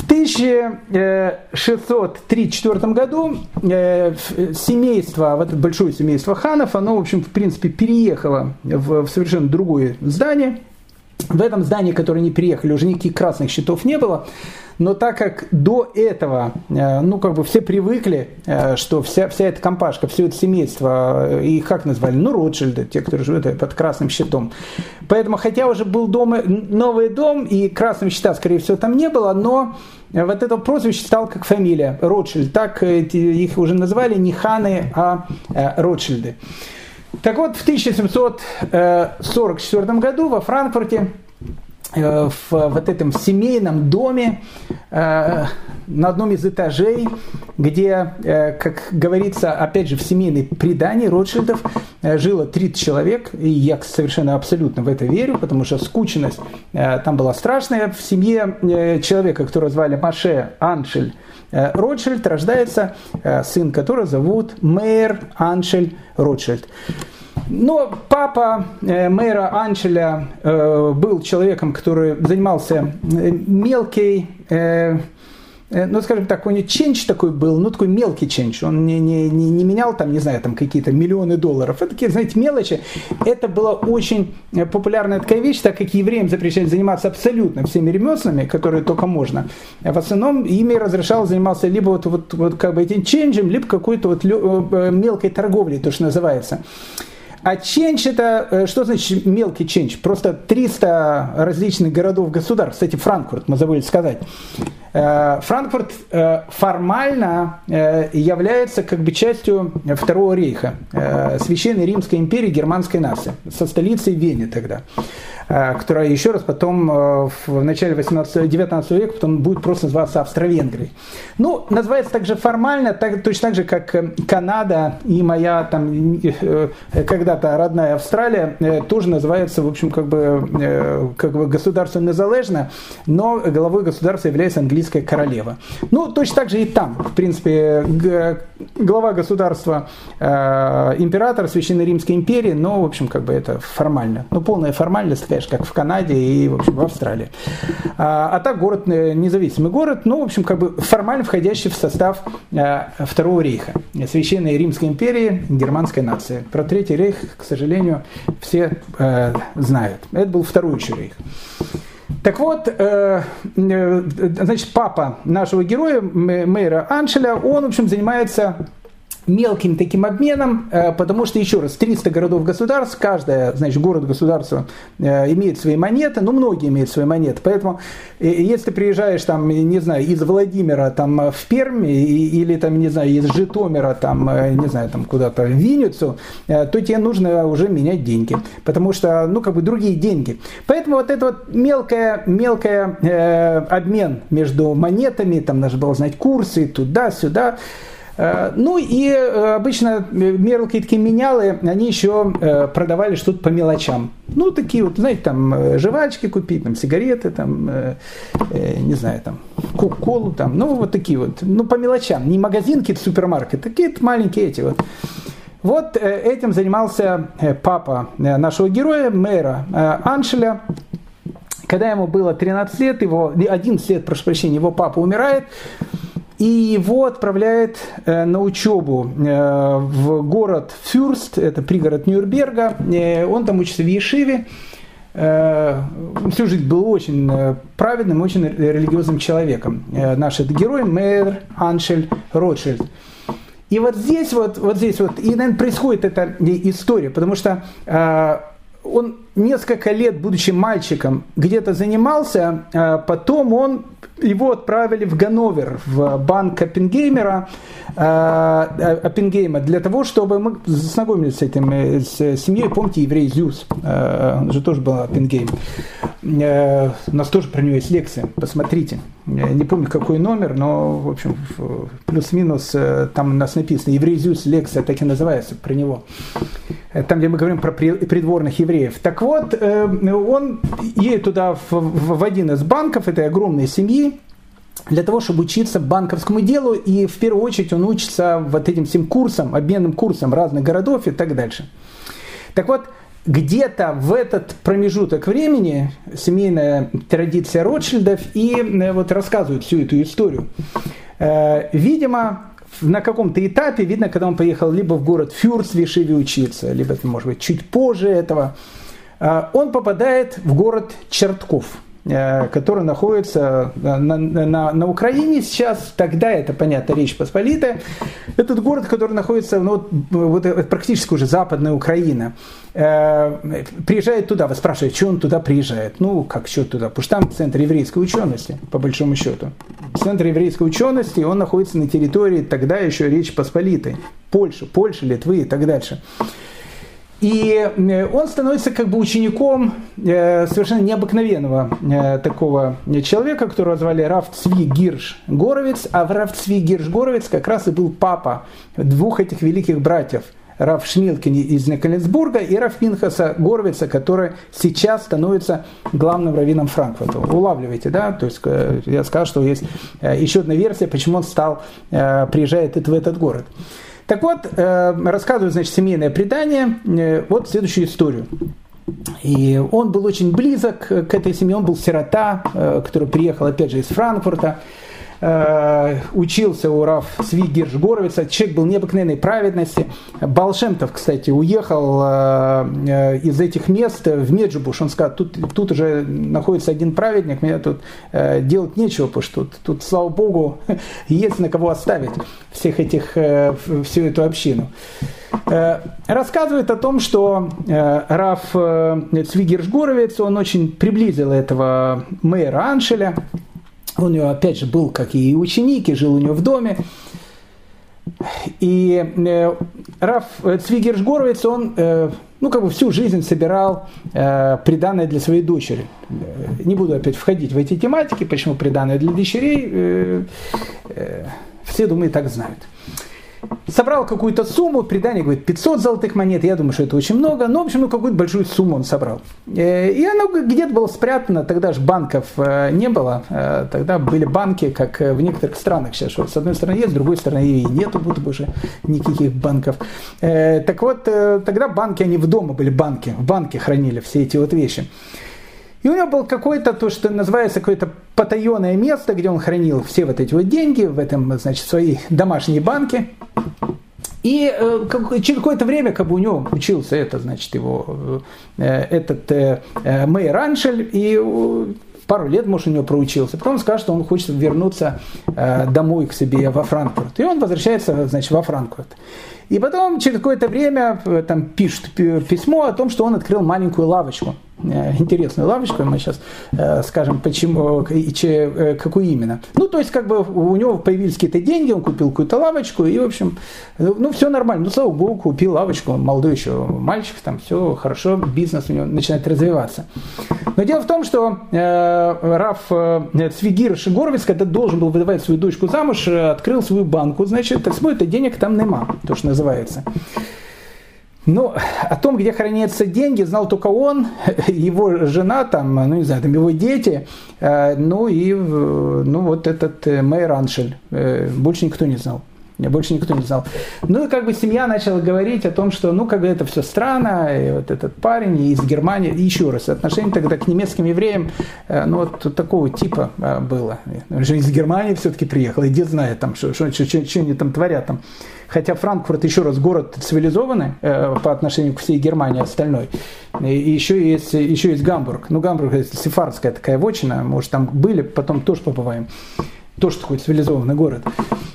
В 1634 году семейство, вот это большое семейство ханов, оно, в общем, в принципе, переехало в, совершенно другое здание. В этом здании, которое они переехали, уже никаких красных щитов не было. Но так как до этого, э, ну, как бы все привыкли, э, что вся, вся эта компашка, все это семейство, э, их как назвали? Ну, Ротшильды, те, которые живут под красным щитом. Поэтому, хотя уже был дом, новый дом, и красного щита, скорее всего, там не было, но вот это прозвище стало как фамилия Ротшильд. Так их уже назвали не ханы, а Ротшильды. Так вот, в 1744 году во Франкфурте в вот этом семейном доме э, на одном из этажей, где, э, как говорится, опять же, в семейной предании Ротшильдов жило 30 человек, и я совершенно абсолютно в это верю, потому что скученность там была страшная. В семье человека, которого звали Маше Аншель Ротшильд, рождается сын, которого зовут Мейер Аншель Ротшильд. Но папа э, мэра Анчеля э, был человеком, который занимался э, мелкой, ну, скажем так, у него ченч такой был, ну, такой мелкий ченч. Он не, не, не, не менял там, не знаю, там какие-то миллионы долларов. Это такие, знаете, мелочи. Это была очень популярная такая вещь, так как евреям запрещали заниматься абсолютно всеми ремеслами, которые только можно. В основном ими разрешалось заниматься либо вот, вот, вот как бы этим ченджем, либо какой-то вот мелкой торговлей, то, что называется. А ченч это, э, что значит мелкий ченч? Просто 300 различных городов-государств. Кстати, Франкфурт, мы забыли сказать. Э, Франкфурт э, формально является как бы частью Второго рейха, Священной Римской империи германской нации, со столицей Вене тогда. Э, которая еще раз потом э, в начале 18, 19 века потом будет просто называться Австро-Венгрией. Ну, называется также формально, так, точно так же, как э, Канада и моя там когда-то родная Австралия тоже называется, в общем, как бы, как бы государство незалежно, но главой государства является английская королева. Ну, точно так же и там, в принципе, глава государства император Священной Римской империи, но, в общем, как бы это формально. Ну, полная формальность, конечно, как в Канаде и, в общем, в Австралии. А, а так город э, независимый город, ну, в общем, как бы формально входящий в состав а, Второго рейха, Священной Римской империи, германской нации. Про Третий рейх, к сожалению, все э, знают. Это был Второй еще рейх. Так вот, э, э, значит, папа нашего героя, мэра Аншеля, он, в общем, занимается мелким таким обменом, э, потому что, еще раз, 300 городов-государств, каждая, значит, город-государство э, имеет свои монеты, ну, многие имеют свои монеты, поэтому э, если ты приезжаешь, там, не знаю, из Владимира там, в Перми или, там, не знаю, из Житомира, там, не знаю, там, куда-то в Винницу, то тебе нужно уже менять деньги, потому что, ну, как бы другие деньги. Поэтому вот это вот мелкое, мелкое э, обмен между монетами, там, нужно было знать курсы туда-сюда, ну и э, обычно мелкие такие менялы, они еще э, продавали что-то по мелочам. Ну, такие вот, знаете, там, жвачки купить, там, сигареты, там, не знаю, там, кока-колу, там, ну, вот такие вот, ну, по мелочам. Не магазинки, это супермаркет, такие маленькие эти вот. Вот этим занимался папа нашего героя, мэра Аншеля. Когда ему было 13 лет, его, 11 лет, прошу прощения, его папа умирает, и его отправляет э, на учебу э, в город Фюрст, это пригород Нюрнберга. Э, он там учится в Ешиве. Всю жизнь был очень праведным, очень религиозным человеком. Наш это герой мэр Аншель Ротшильд. И вот здесь вот, вот здесь вот, и, наверное, происходит эта история, потому что он несколько лет, будучи мальчиком, где-то занимался, потом он, его отправили в Ганновер, в банк Оппенгеймера, э, Оппенгейма, для того, чтобы мы знакомились с этим, э, с семьей, помните, еврей Зюс, э, он же тоже был Оппенгейм. Э, у нас тоже про него есть лекция, посмотрите. Не помню, какой номер, но, в общем, плюс-минус, э, там у нас написано, еврей Зюс, лекция так и называется, про него. Э, там, где мы говорим про придворных евреев. Так вот, э, он едет туда в один из банков этой огромной семьи, для того, чтобы учиться банковскому делу, и в первую очередь он учится вот этим всем курсам, обменным курсам разных городов и так дальше. Так вот, где-то в этот промежуток времени семейная традиция Ротшильдов и э, вот рассказывают всю эту историю. Э, видимо, на каком-то этапе, видно, когда он поехал либо в город Фюрст в Вишиве учиться, либо, может быть, чуть позже этого, э, он попадает в город Чертков – который находится на, на, на Украине сейчас, тогда это, понятно, Речь Посполитая. Этот город, который находится, ну, вот, вот практически уже западная Украина. Э, приезжает туда, вы спрашиваете, что он туда приезжает? Ну, как что туда? Потому что там центр еврейской учености, по большому счету. Центр еврейской учености, он находится на территории тогда еще Речь Посполитой. Польша, Польша, Литвы и так дальше. И э, он становится как бы учеником э, совершенно необыкновенного э, такого человека, которого звали Раф Цви Гирш Горовец, а в Раф Цви Гирш Горовец как раз и был папа двух этих великих братьев. Раф Шмилкин из Николесбурга и Раф Пинхаса Горовица, который сейчас становится главным раввином Франкфурта. Улавливаете, да? То есть я сказал, что есть еще одна версия, почему он стал, приезжает в этот город. Так вот, э, рассказываю, значит, семейное предание, э, вот следующую историю. И он был очень близок к этой семье, он был сирота, э, который приехал, опять же, из Франкфурта. Э, учился у Раф Свигерш Горовица, человек был необыкновенной праведности. Балшемтов, кстати, уехал э, э, из этих мест в Меджибуш. Он сказал, тут, тут уже находится один праведник, мне тут делать нечего, потому что тут, тут слава богу, [LAUGHS] есть на кого оставить всех этих, всю эту общину рассказывает о том, что Раф Цвигерш Горовец, он очень приблизил этого мэра Аншеля, у него, опять же, был, как и ученик, и жил у него в доме. И э, Раф Цвигерш Горовец, он э, ну, как бы всю жизнь собирал э, приданное для своей дочери. Э, не буду опять входить в эти тематики, почему приданное для дочерей. Э, э, все, думаю, так знают собрал какую-то сумму, предание говорит 500 золотых монет, я думаю, что это очень много, но, в общем, ну, какую-то большую сумму он собрал. Э, и оно где-то было спрятано, тогда же банков э, не было, э, тогда были банки, как в некоторых странах сейчас, что с одной стороны есть, с другой стороны и нету будто бы уже никаких банков. Так вот, тогда банки, они в дома были банки, в банке хранили все эти вот вещи. И у него было какое-то, то, что называется, какое-то потаенное место, где он хранил все вот эти вот деньги, в этом, значит, свои домашние банки. И э, как, через какое-то время как бы у него учился это, значит, его, э, этот э, э Мэй Раншель, и пару лет, может, у него проучился. Потом он скажет, что он хочет вернуться э, домой к себе во Франкфурт. И он возвращается, значит, во Франкфурт. И потом через какое-то время там пишет письмо о том, что он открыл маленькую лавочку. Э, интересную лавочку, мы сейчас э, скажем, почему, и че, какую именно. Ну, то есть, как бы у него появились какие-то деньги, он купил какую-то лавочку, и, в общем, ну, все нормально. Ну, слава богу, купил лавочку, молодой еще мальчик, там все хорошо, бизнес у него начинает развиваться. Но дело в том, что э, Раф э, Цвигир Шигоровец, когда должен был выдавать свою дочку замуж, открыл свою банку, значит, так смотрит, денег там нема, то, что называется. Но о том, где хранятся деньги, знал только он, [LAUGHS] его жена, там, ну не знаю, там его дети, э, ну и ну, вот этот э, мэр Аншель. Э, больше никто не знал. Больше никто не знал. Ну и как бы семья начала говорить о том, что ну как бы это все странно, и вот этот парень из Германии, и еще раз, отношение тогда к немецким евреям, ну вот такого типа было. Он же из Германии все-таки приехал, и дед знает там, что, что, что, что они там творят там. Хотя Франкфурт, еще раз, город цивилизованный э, по отношению к всей Германии остальной. И еще есть, еще есть Гамбург. Ну, Гамбург это сефардская такая вотчина. Может, там были, потом тоже побываем. Тоже такой цивилизованный город.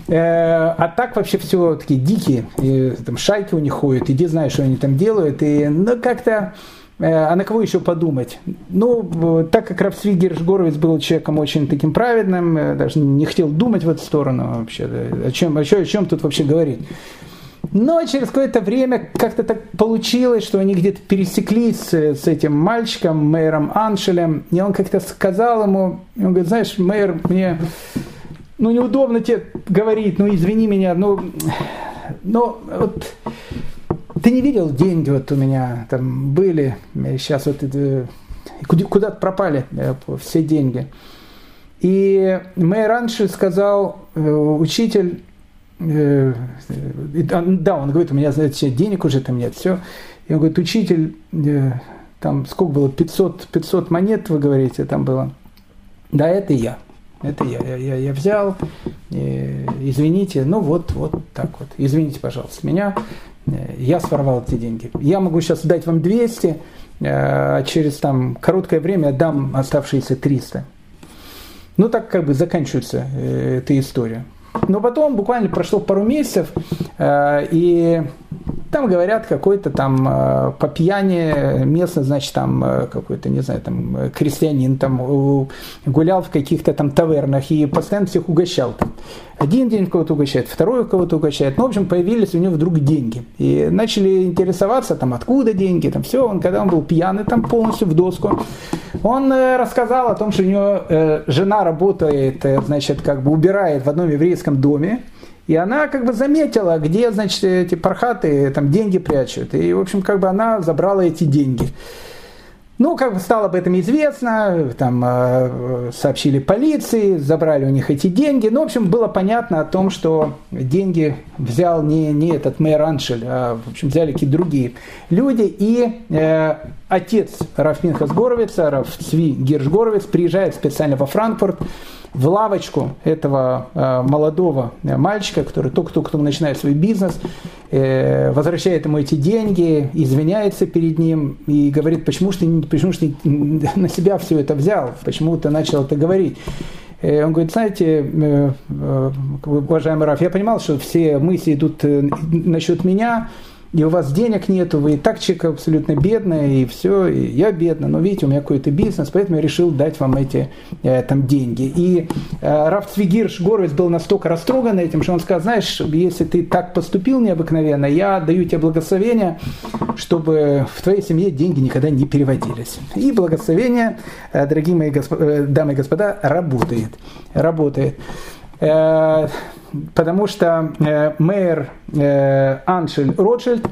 Э, а так вообще все такие дикие. И, там шайки у них ходят, иди знаешь, что они там делают. И ну, как-то Э, а на кого еще подумать? Ну, так как Рафсвигер Жгоровец был человеком очень таким праведным, э, даже не хотел думать в эту сторону вообще, о чем, о чем, о чем тут вообще говорить. Но через какое-то время как-то так получилось, что они где-то пересеклись с, этим мальчиком, мэром Аншелем, и он как-то сказал ему, он говорит, знаешь, мэр, мне ну, неудобно тебе говорить, ну, извини меня, ну, но вот ты не видел деньги вот у меня там были, сейчас вот это, куда-то пропали э, все деньги. И мэр раньше сказал, э, учитель, э, да, он говорит, у меня, знаете, денег уже там нет, все. И он говорит, учитель, э, там сколько было, 500, 500 монет, вы говорите, там было. Да, это я. Это я. Я, я, взял, э, извините, ну вот, вот так вот. Извините, пожалуйста, меня. Э, я своровал эти деньги. Я могу сейчас дать вам 200, а через там короткое время отдам оставшиеся 300. Ну, так как бы заканчивается эта история. Но потом буквально прошло пару месяцев, и там говорят, какой-то там э, по пьяни местный, значит, там э, какой-то, не знаю, там э, крестьянин там гулял в каких-то там тавернах и постоянно всех угощал. Один день кого-то угощает, второй кого-то угощает. Ну, в общем, появились у него вдруг деньги. И начали интересоваться, там, откуда деньги, там, все. Он, когда он был пьяный, там, полностью в доску, он рассказал о том, что у него э, жена работает, значит, как бы убирает в одном еврейском доме, и она как бы заметила, где, значит, эти пархаты там деньги прячут. И, в общем, как бы она забрала эти деньги. Ну, как бы стало об этом известно, там э, сообщили полиции, забрали у них эти деньги. Ну, в общем, было понятно о том, что деньги взял не, не этот мэр Аншель, а, в общем, взяли какие-то другие люди. И э, отец Рафминхас Горовица, Раф Цви Горовиц, приезжает специально во Франкфурт, в лавочку этого э, молодого мальчика, который только-только начинает свой бизнес, э, возвращает ему эти деньги, извиняется перед ним и говорит, почему ты, почему ты [LAUGHS] на себя все это взял, почему ты начал это говорить. Э, он говорит, знаете, уважаемый Раф, я понимал, что все мысли идут насчет меня, и у вас денег нету, вы и так человек абсолютно бедный, и все, и я бедный, но видите, у меня какой-то бизнес, поэтому я решил дать вам эти э, там деньги. И э, Раф Цвигирш Горовец был настолько растроган этим, что он сказал, знаешь, если ты так поступил необыкновенно, я даю тебе благословение, чтобы в твоей семье деньги никогда не переводились. И благословение, э, дорогие мои госп... Э, дамы и господа, работает. Работает. Э, потому что э, мэр э, Аншель Ротшильд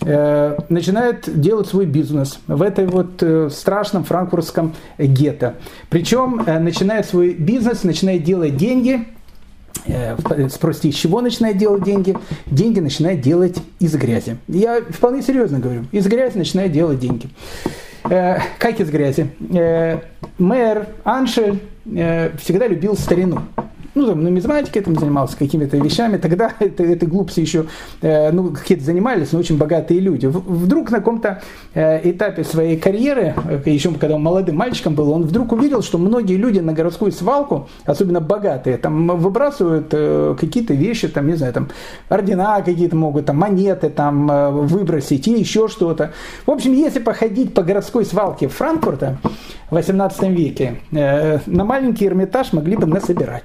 начинает делать свой бизнес в этой вот страшном франкфуртском гетто. Причем начинает свой бизнес, начинает делать деньги, спросите, из чего начинает делать деньги? Деньги начинает делать из грязи. Я вполне серьезно говорю, из грязи начинает делать деньги. Как из грязи? Мэр Аншель всегда любил старину ну, там, нумизматикой там занимался, какими-то вещами. Тогда [LAUGHS] это, это глупцы еще, э, ну, какие-то занимались, но очень богатые люди. Вдруг на каком-то э, этапе своей карьеры, э, еще когда он молодым мальчиком был, он вдруг увидел, что многие люди на городскую свалку, особенно богатые, там выбрасывают э, какие-то вещи, там, не знаю, там, ордена какие-то могут, там, монеты там э, выбросить и еще что-то. В общем, если походить по городской свалке Франкфурта в 18 веке, э, на маленький Эрмитаж могли бы насобирать.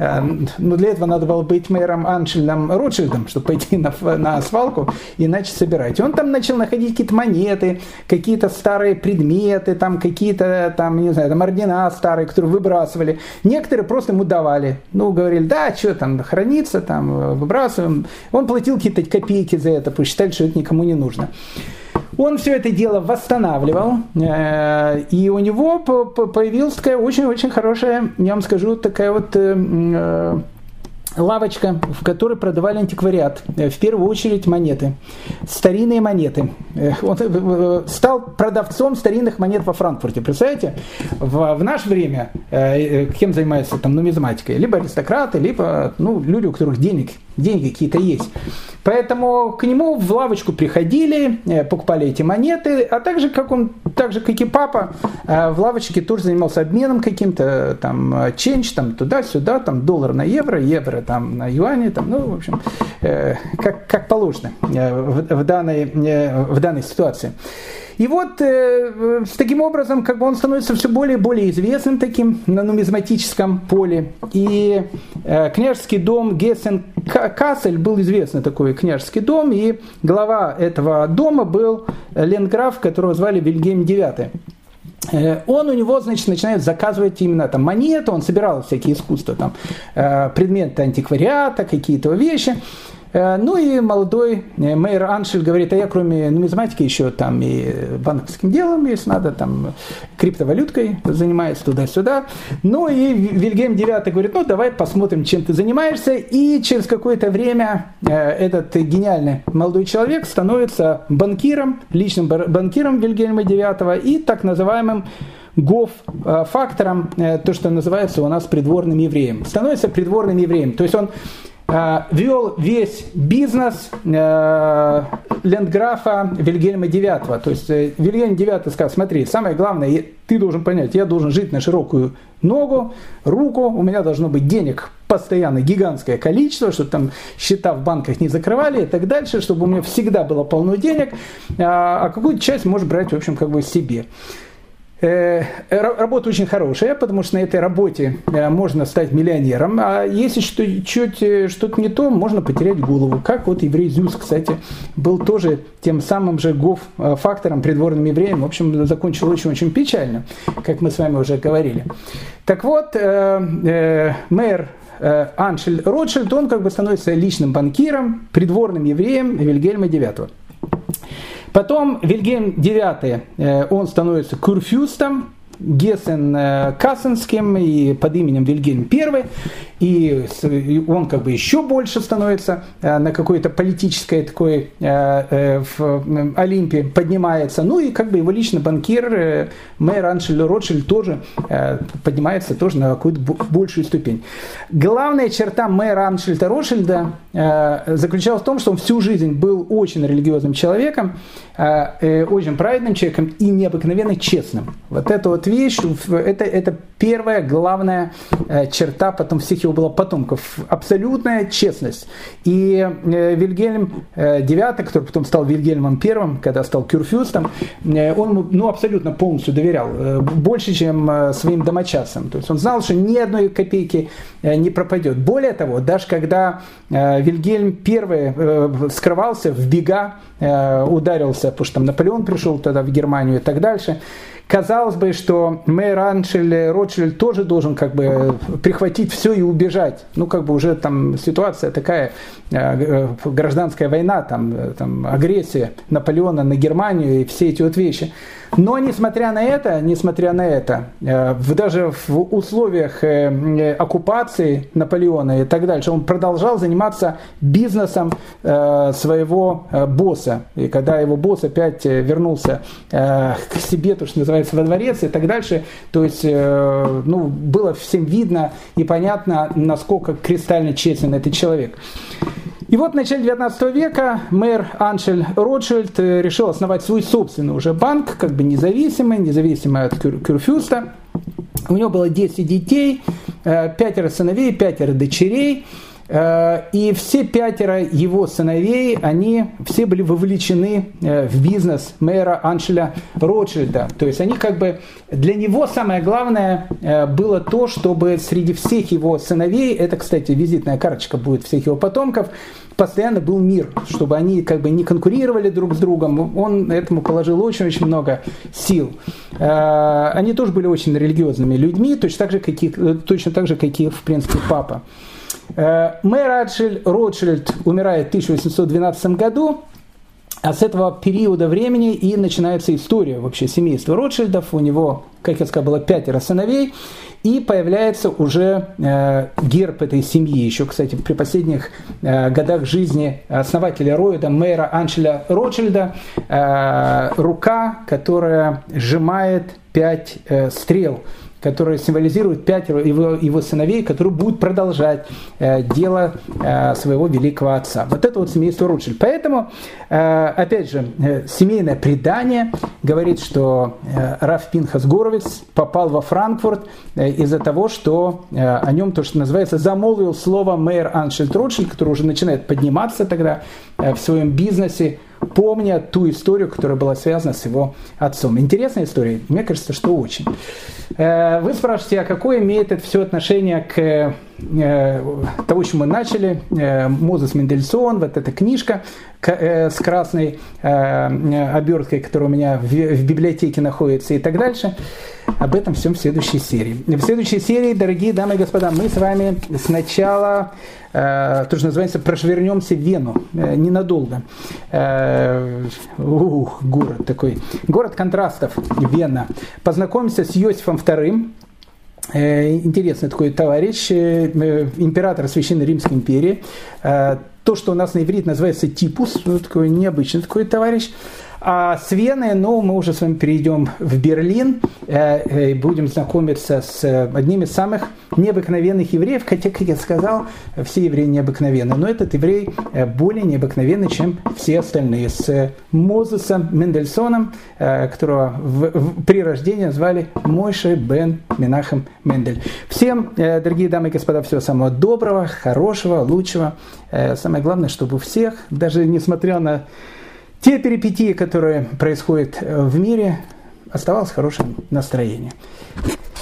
Но ну, для этого надо было быть мэром Аншельдом Ротшильдом, чтобы пойти на, на свалку и начать собирать. Он там начал находить какие-то монеты, какие-то старые предметы, там какие-то там, не знаю, там ордена старые, которые выбрасывали. Некоторые просто ему давали. Ну, говорили, да, что там, хранится, там, выбрасываем. Он платил какие-то копейки за это, потому что считали, что это никому не нужно. Он все это дело восстанавливал, э, и у него появилась такая очень-очень хорошая, я вам скажу, такая вот э, э, лавочка, в которой продавали антиквариат, в первую очередь монеты, старинные монеты. Он стал продавцом старинных монет во Франкфурте. Представляете, в, в наше время кем занимается там нумизматикой? Либо аристократы, либо ну, люди, у которых денег, деньги какие-то есть. Поэтому к нему в лавочку приходили, э, покупали эти монеты, а также, как он, так же, как и папа, э, в лавочке тоже занимался обменом каким-то, там, ченч, там, туда-сюда, там, доллар на евро, евро, там, на юани, там, ну, в общем, э, как, как положено в, в, данной, в данной ситуации. И вот э, таким образом как бы он становится все более и более известным таким на нумизматическом поле. И э, княжеский дом Гессен Кассель был известный такой княжеский дом, и глава этого дома был Ленграф, которого звали Вильгельм IX. Э, он у него, значит, начинает заказывать именно там монеты, он собирал всякие искусства, там, э, предметы антиквариата, какие-то вещи. Э, ну и молодой э, мэр Аншель говорит, а я кроме нумизматики еще там и банковским делом, если надо, там криптовалюткой занимаюсь туда-сюда. Ну и Вильгельм IX говорит, ну давай посмотрим, чем ты занимаешься. И через какое-то время э, этот гениальный молодой человек становится банкиром, личным банкиром Вильгельма IX и так называемым гоф-фактором, то, что называется у нас придворным евреем. Становится придворным евреем. То есть он вел весь бизнес э, лендграфа Вильгельма IX. То есть э, Вильгельм IX сказал, смотри, самое главное, ты должен понять, я должен жить на широкую ногу, руку, у меня должно быть денег постоянно гигантское количество, чтобы там счета в банках не закрывали и так дальше, чтобы у меня всегда было полно денег, а какую-то часть можешь брать, в общем, как бы себе. Э, работа очень хорошая, потому что на этой работе э, можно стать миллионером, а если что, чуть э, что-то не то, можно потерять голову. Как вот еврей Зюс, кстати, был тоже тем самым же гоф-фактором, придворным евреем, в общем, закончил очень-очень печально, как мы с вами уже говорили. Так вот, мэр Аншель Ротшильд, он как бы становится личным банкиром, придворным евреем Вильгельма IX. Потом Вильгельм IX, э, он становится курфюстом, Гессен э, Кассенским и под именем Вильгельм I и он как бы еще больше становится э, на какой-то политической такой э, в Олимпе поднимается. Ну и как бы его личный банкир мэр Аншель Ротшильд тоже поднимается тоже на какую-то большую ступень. Главная черта мэра Аншельда Ротшильда заключалась в том, что он всю жизнь был очень религиозным человеком, очень праведным человеком и необыкновенно честным. Вот эта вот вещь, это, это первая главная черта потом всех его было потомков. Абсолютная честность. И э, Вильгельм IX, э, который потом стал Вильгельмом I, когда стал кюрфюстом, э, он ну, абсолютно полностью доверял. Больше, чем своим домочадцам. То есть он знал, что ни одной копейки не пропадет. Более того, даже когда Вильгельм I скрывался в бега, ударился, потому что там Наполеон пришел тогда в Германию и так дальше, казалось бы, что мэр Аншель Ротшильд тоже должен как бы прихватить все и убежать. Ну, как бы уже там ситуация такая, э, э, гражданская война, там, э, там агрессия Наполеона на Германию и все эти вот вещи. Но несмотря на это, несмотря на это, даже в условиях оккупации Наполеона и так дальше, он продолжал заниматься бизнесом своего босса. И когда его босс опять вернулся к себе, то, что называется, во дворец и так дальше. То есть, э, ну, было всем видно и понятно, насколько кристально честен этот человек. И вот в начале 19 века мэр Аншель Ротшильд э, решил основать свой собственный уже банк, как бы независимый, независимый от Кюрфюста. У него было 10 детей, э, пятеро сыновей, пятеро дочерей. Э, и все пятеро его сыновей, они все были вовлечены э, в бизнес мэра Аншеля Ротшильда. То есть они как бы, для него самое главное э, было то, чтобы среди всех его сыновей, это, кстати, визитная карточка будет всех его потомков, постоянно был мир, чтобы они как бы не конкурировали друг с другом. Он этому положил очень-очень много сил. Они тоже были очень религиозными людьми, точно так же, как и, точно так же, как и в принципе, папа. Э, мэр Ротшильд, умирает в 1812 году, а с этого периода времени и начинается история вообще семейства Ротшильдов. У него, как я сказал, было пятеро сыновей. И появляется уже э, герб этой семьи. Еще, кстати, при последних э, годах жизни основателя Ройда, мэра Аншеля Ротшильда, э, рука, которая сжимает пять э, стрел которые символизируют пятеро его, его сыновей, которые будут продолжать э, дело э, своего великого отца. Вот это вот семейство Ротшильд. Поэтому, э, опять же, э, семейное предание говорит, что э, Раф Пинхас Горовец попал во Франкфурт э, из-за того, что э, о нем то, что называется, замолвил слово мэр Аншельд Ротшильд, который уже начинает подниматься тогда э, в своем бизнесе, помня ту историю, которая была связана с его отцом. Интересная история? Мне кажется, что очень. Э, вы спрашиваете, а какое имеет это все отношение к э, того, чем мы начали, э, Мозес Мендельсон, вот эта книжка с красной оберткой, которая у меня в библиотеке находится и так дальше. Об этом всем в следующей серии. В следующей серии, дорогие дамы и господа, мы с вами сначала э, то, что называется, прошвернемся в Вену э, ненадолго. Э, ух, город такой. Город контрастов, Вена. Познакомимся с Иосифом II, э, интересный такой товарищ, э, э, император Священной Римской империи. То, что у нас на иврите называется типус, ну, такой необычный такой товарищ. А с Вены, ну, мы уже с вами перейдем в Берлин э, э, и будем знакомиться с одним из самых необыкновенных евреев, хотя, как я сказал, все евреи необыкновенны, но этот еврей э, более необыкновенный, чем все остальные, с Мозесом Мендельсоном, которого в, в, при рождении звали Мойше бен Минахем Мендель. Всем, дорогие дамы и господа, всего самого доброго, хорошего, лучшего. Самое главное, чтобы у всех, даже несмотря на те перипетии, которые происходят э, в мире, оставалось хорошее настроение.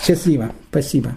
Счастливо. Спасибо.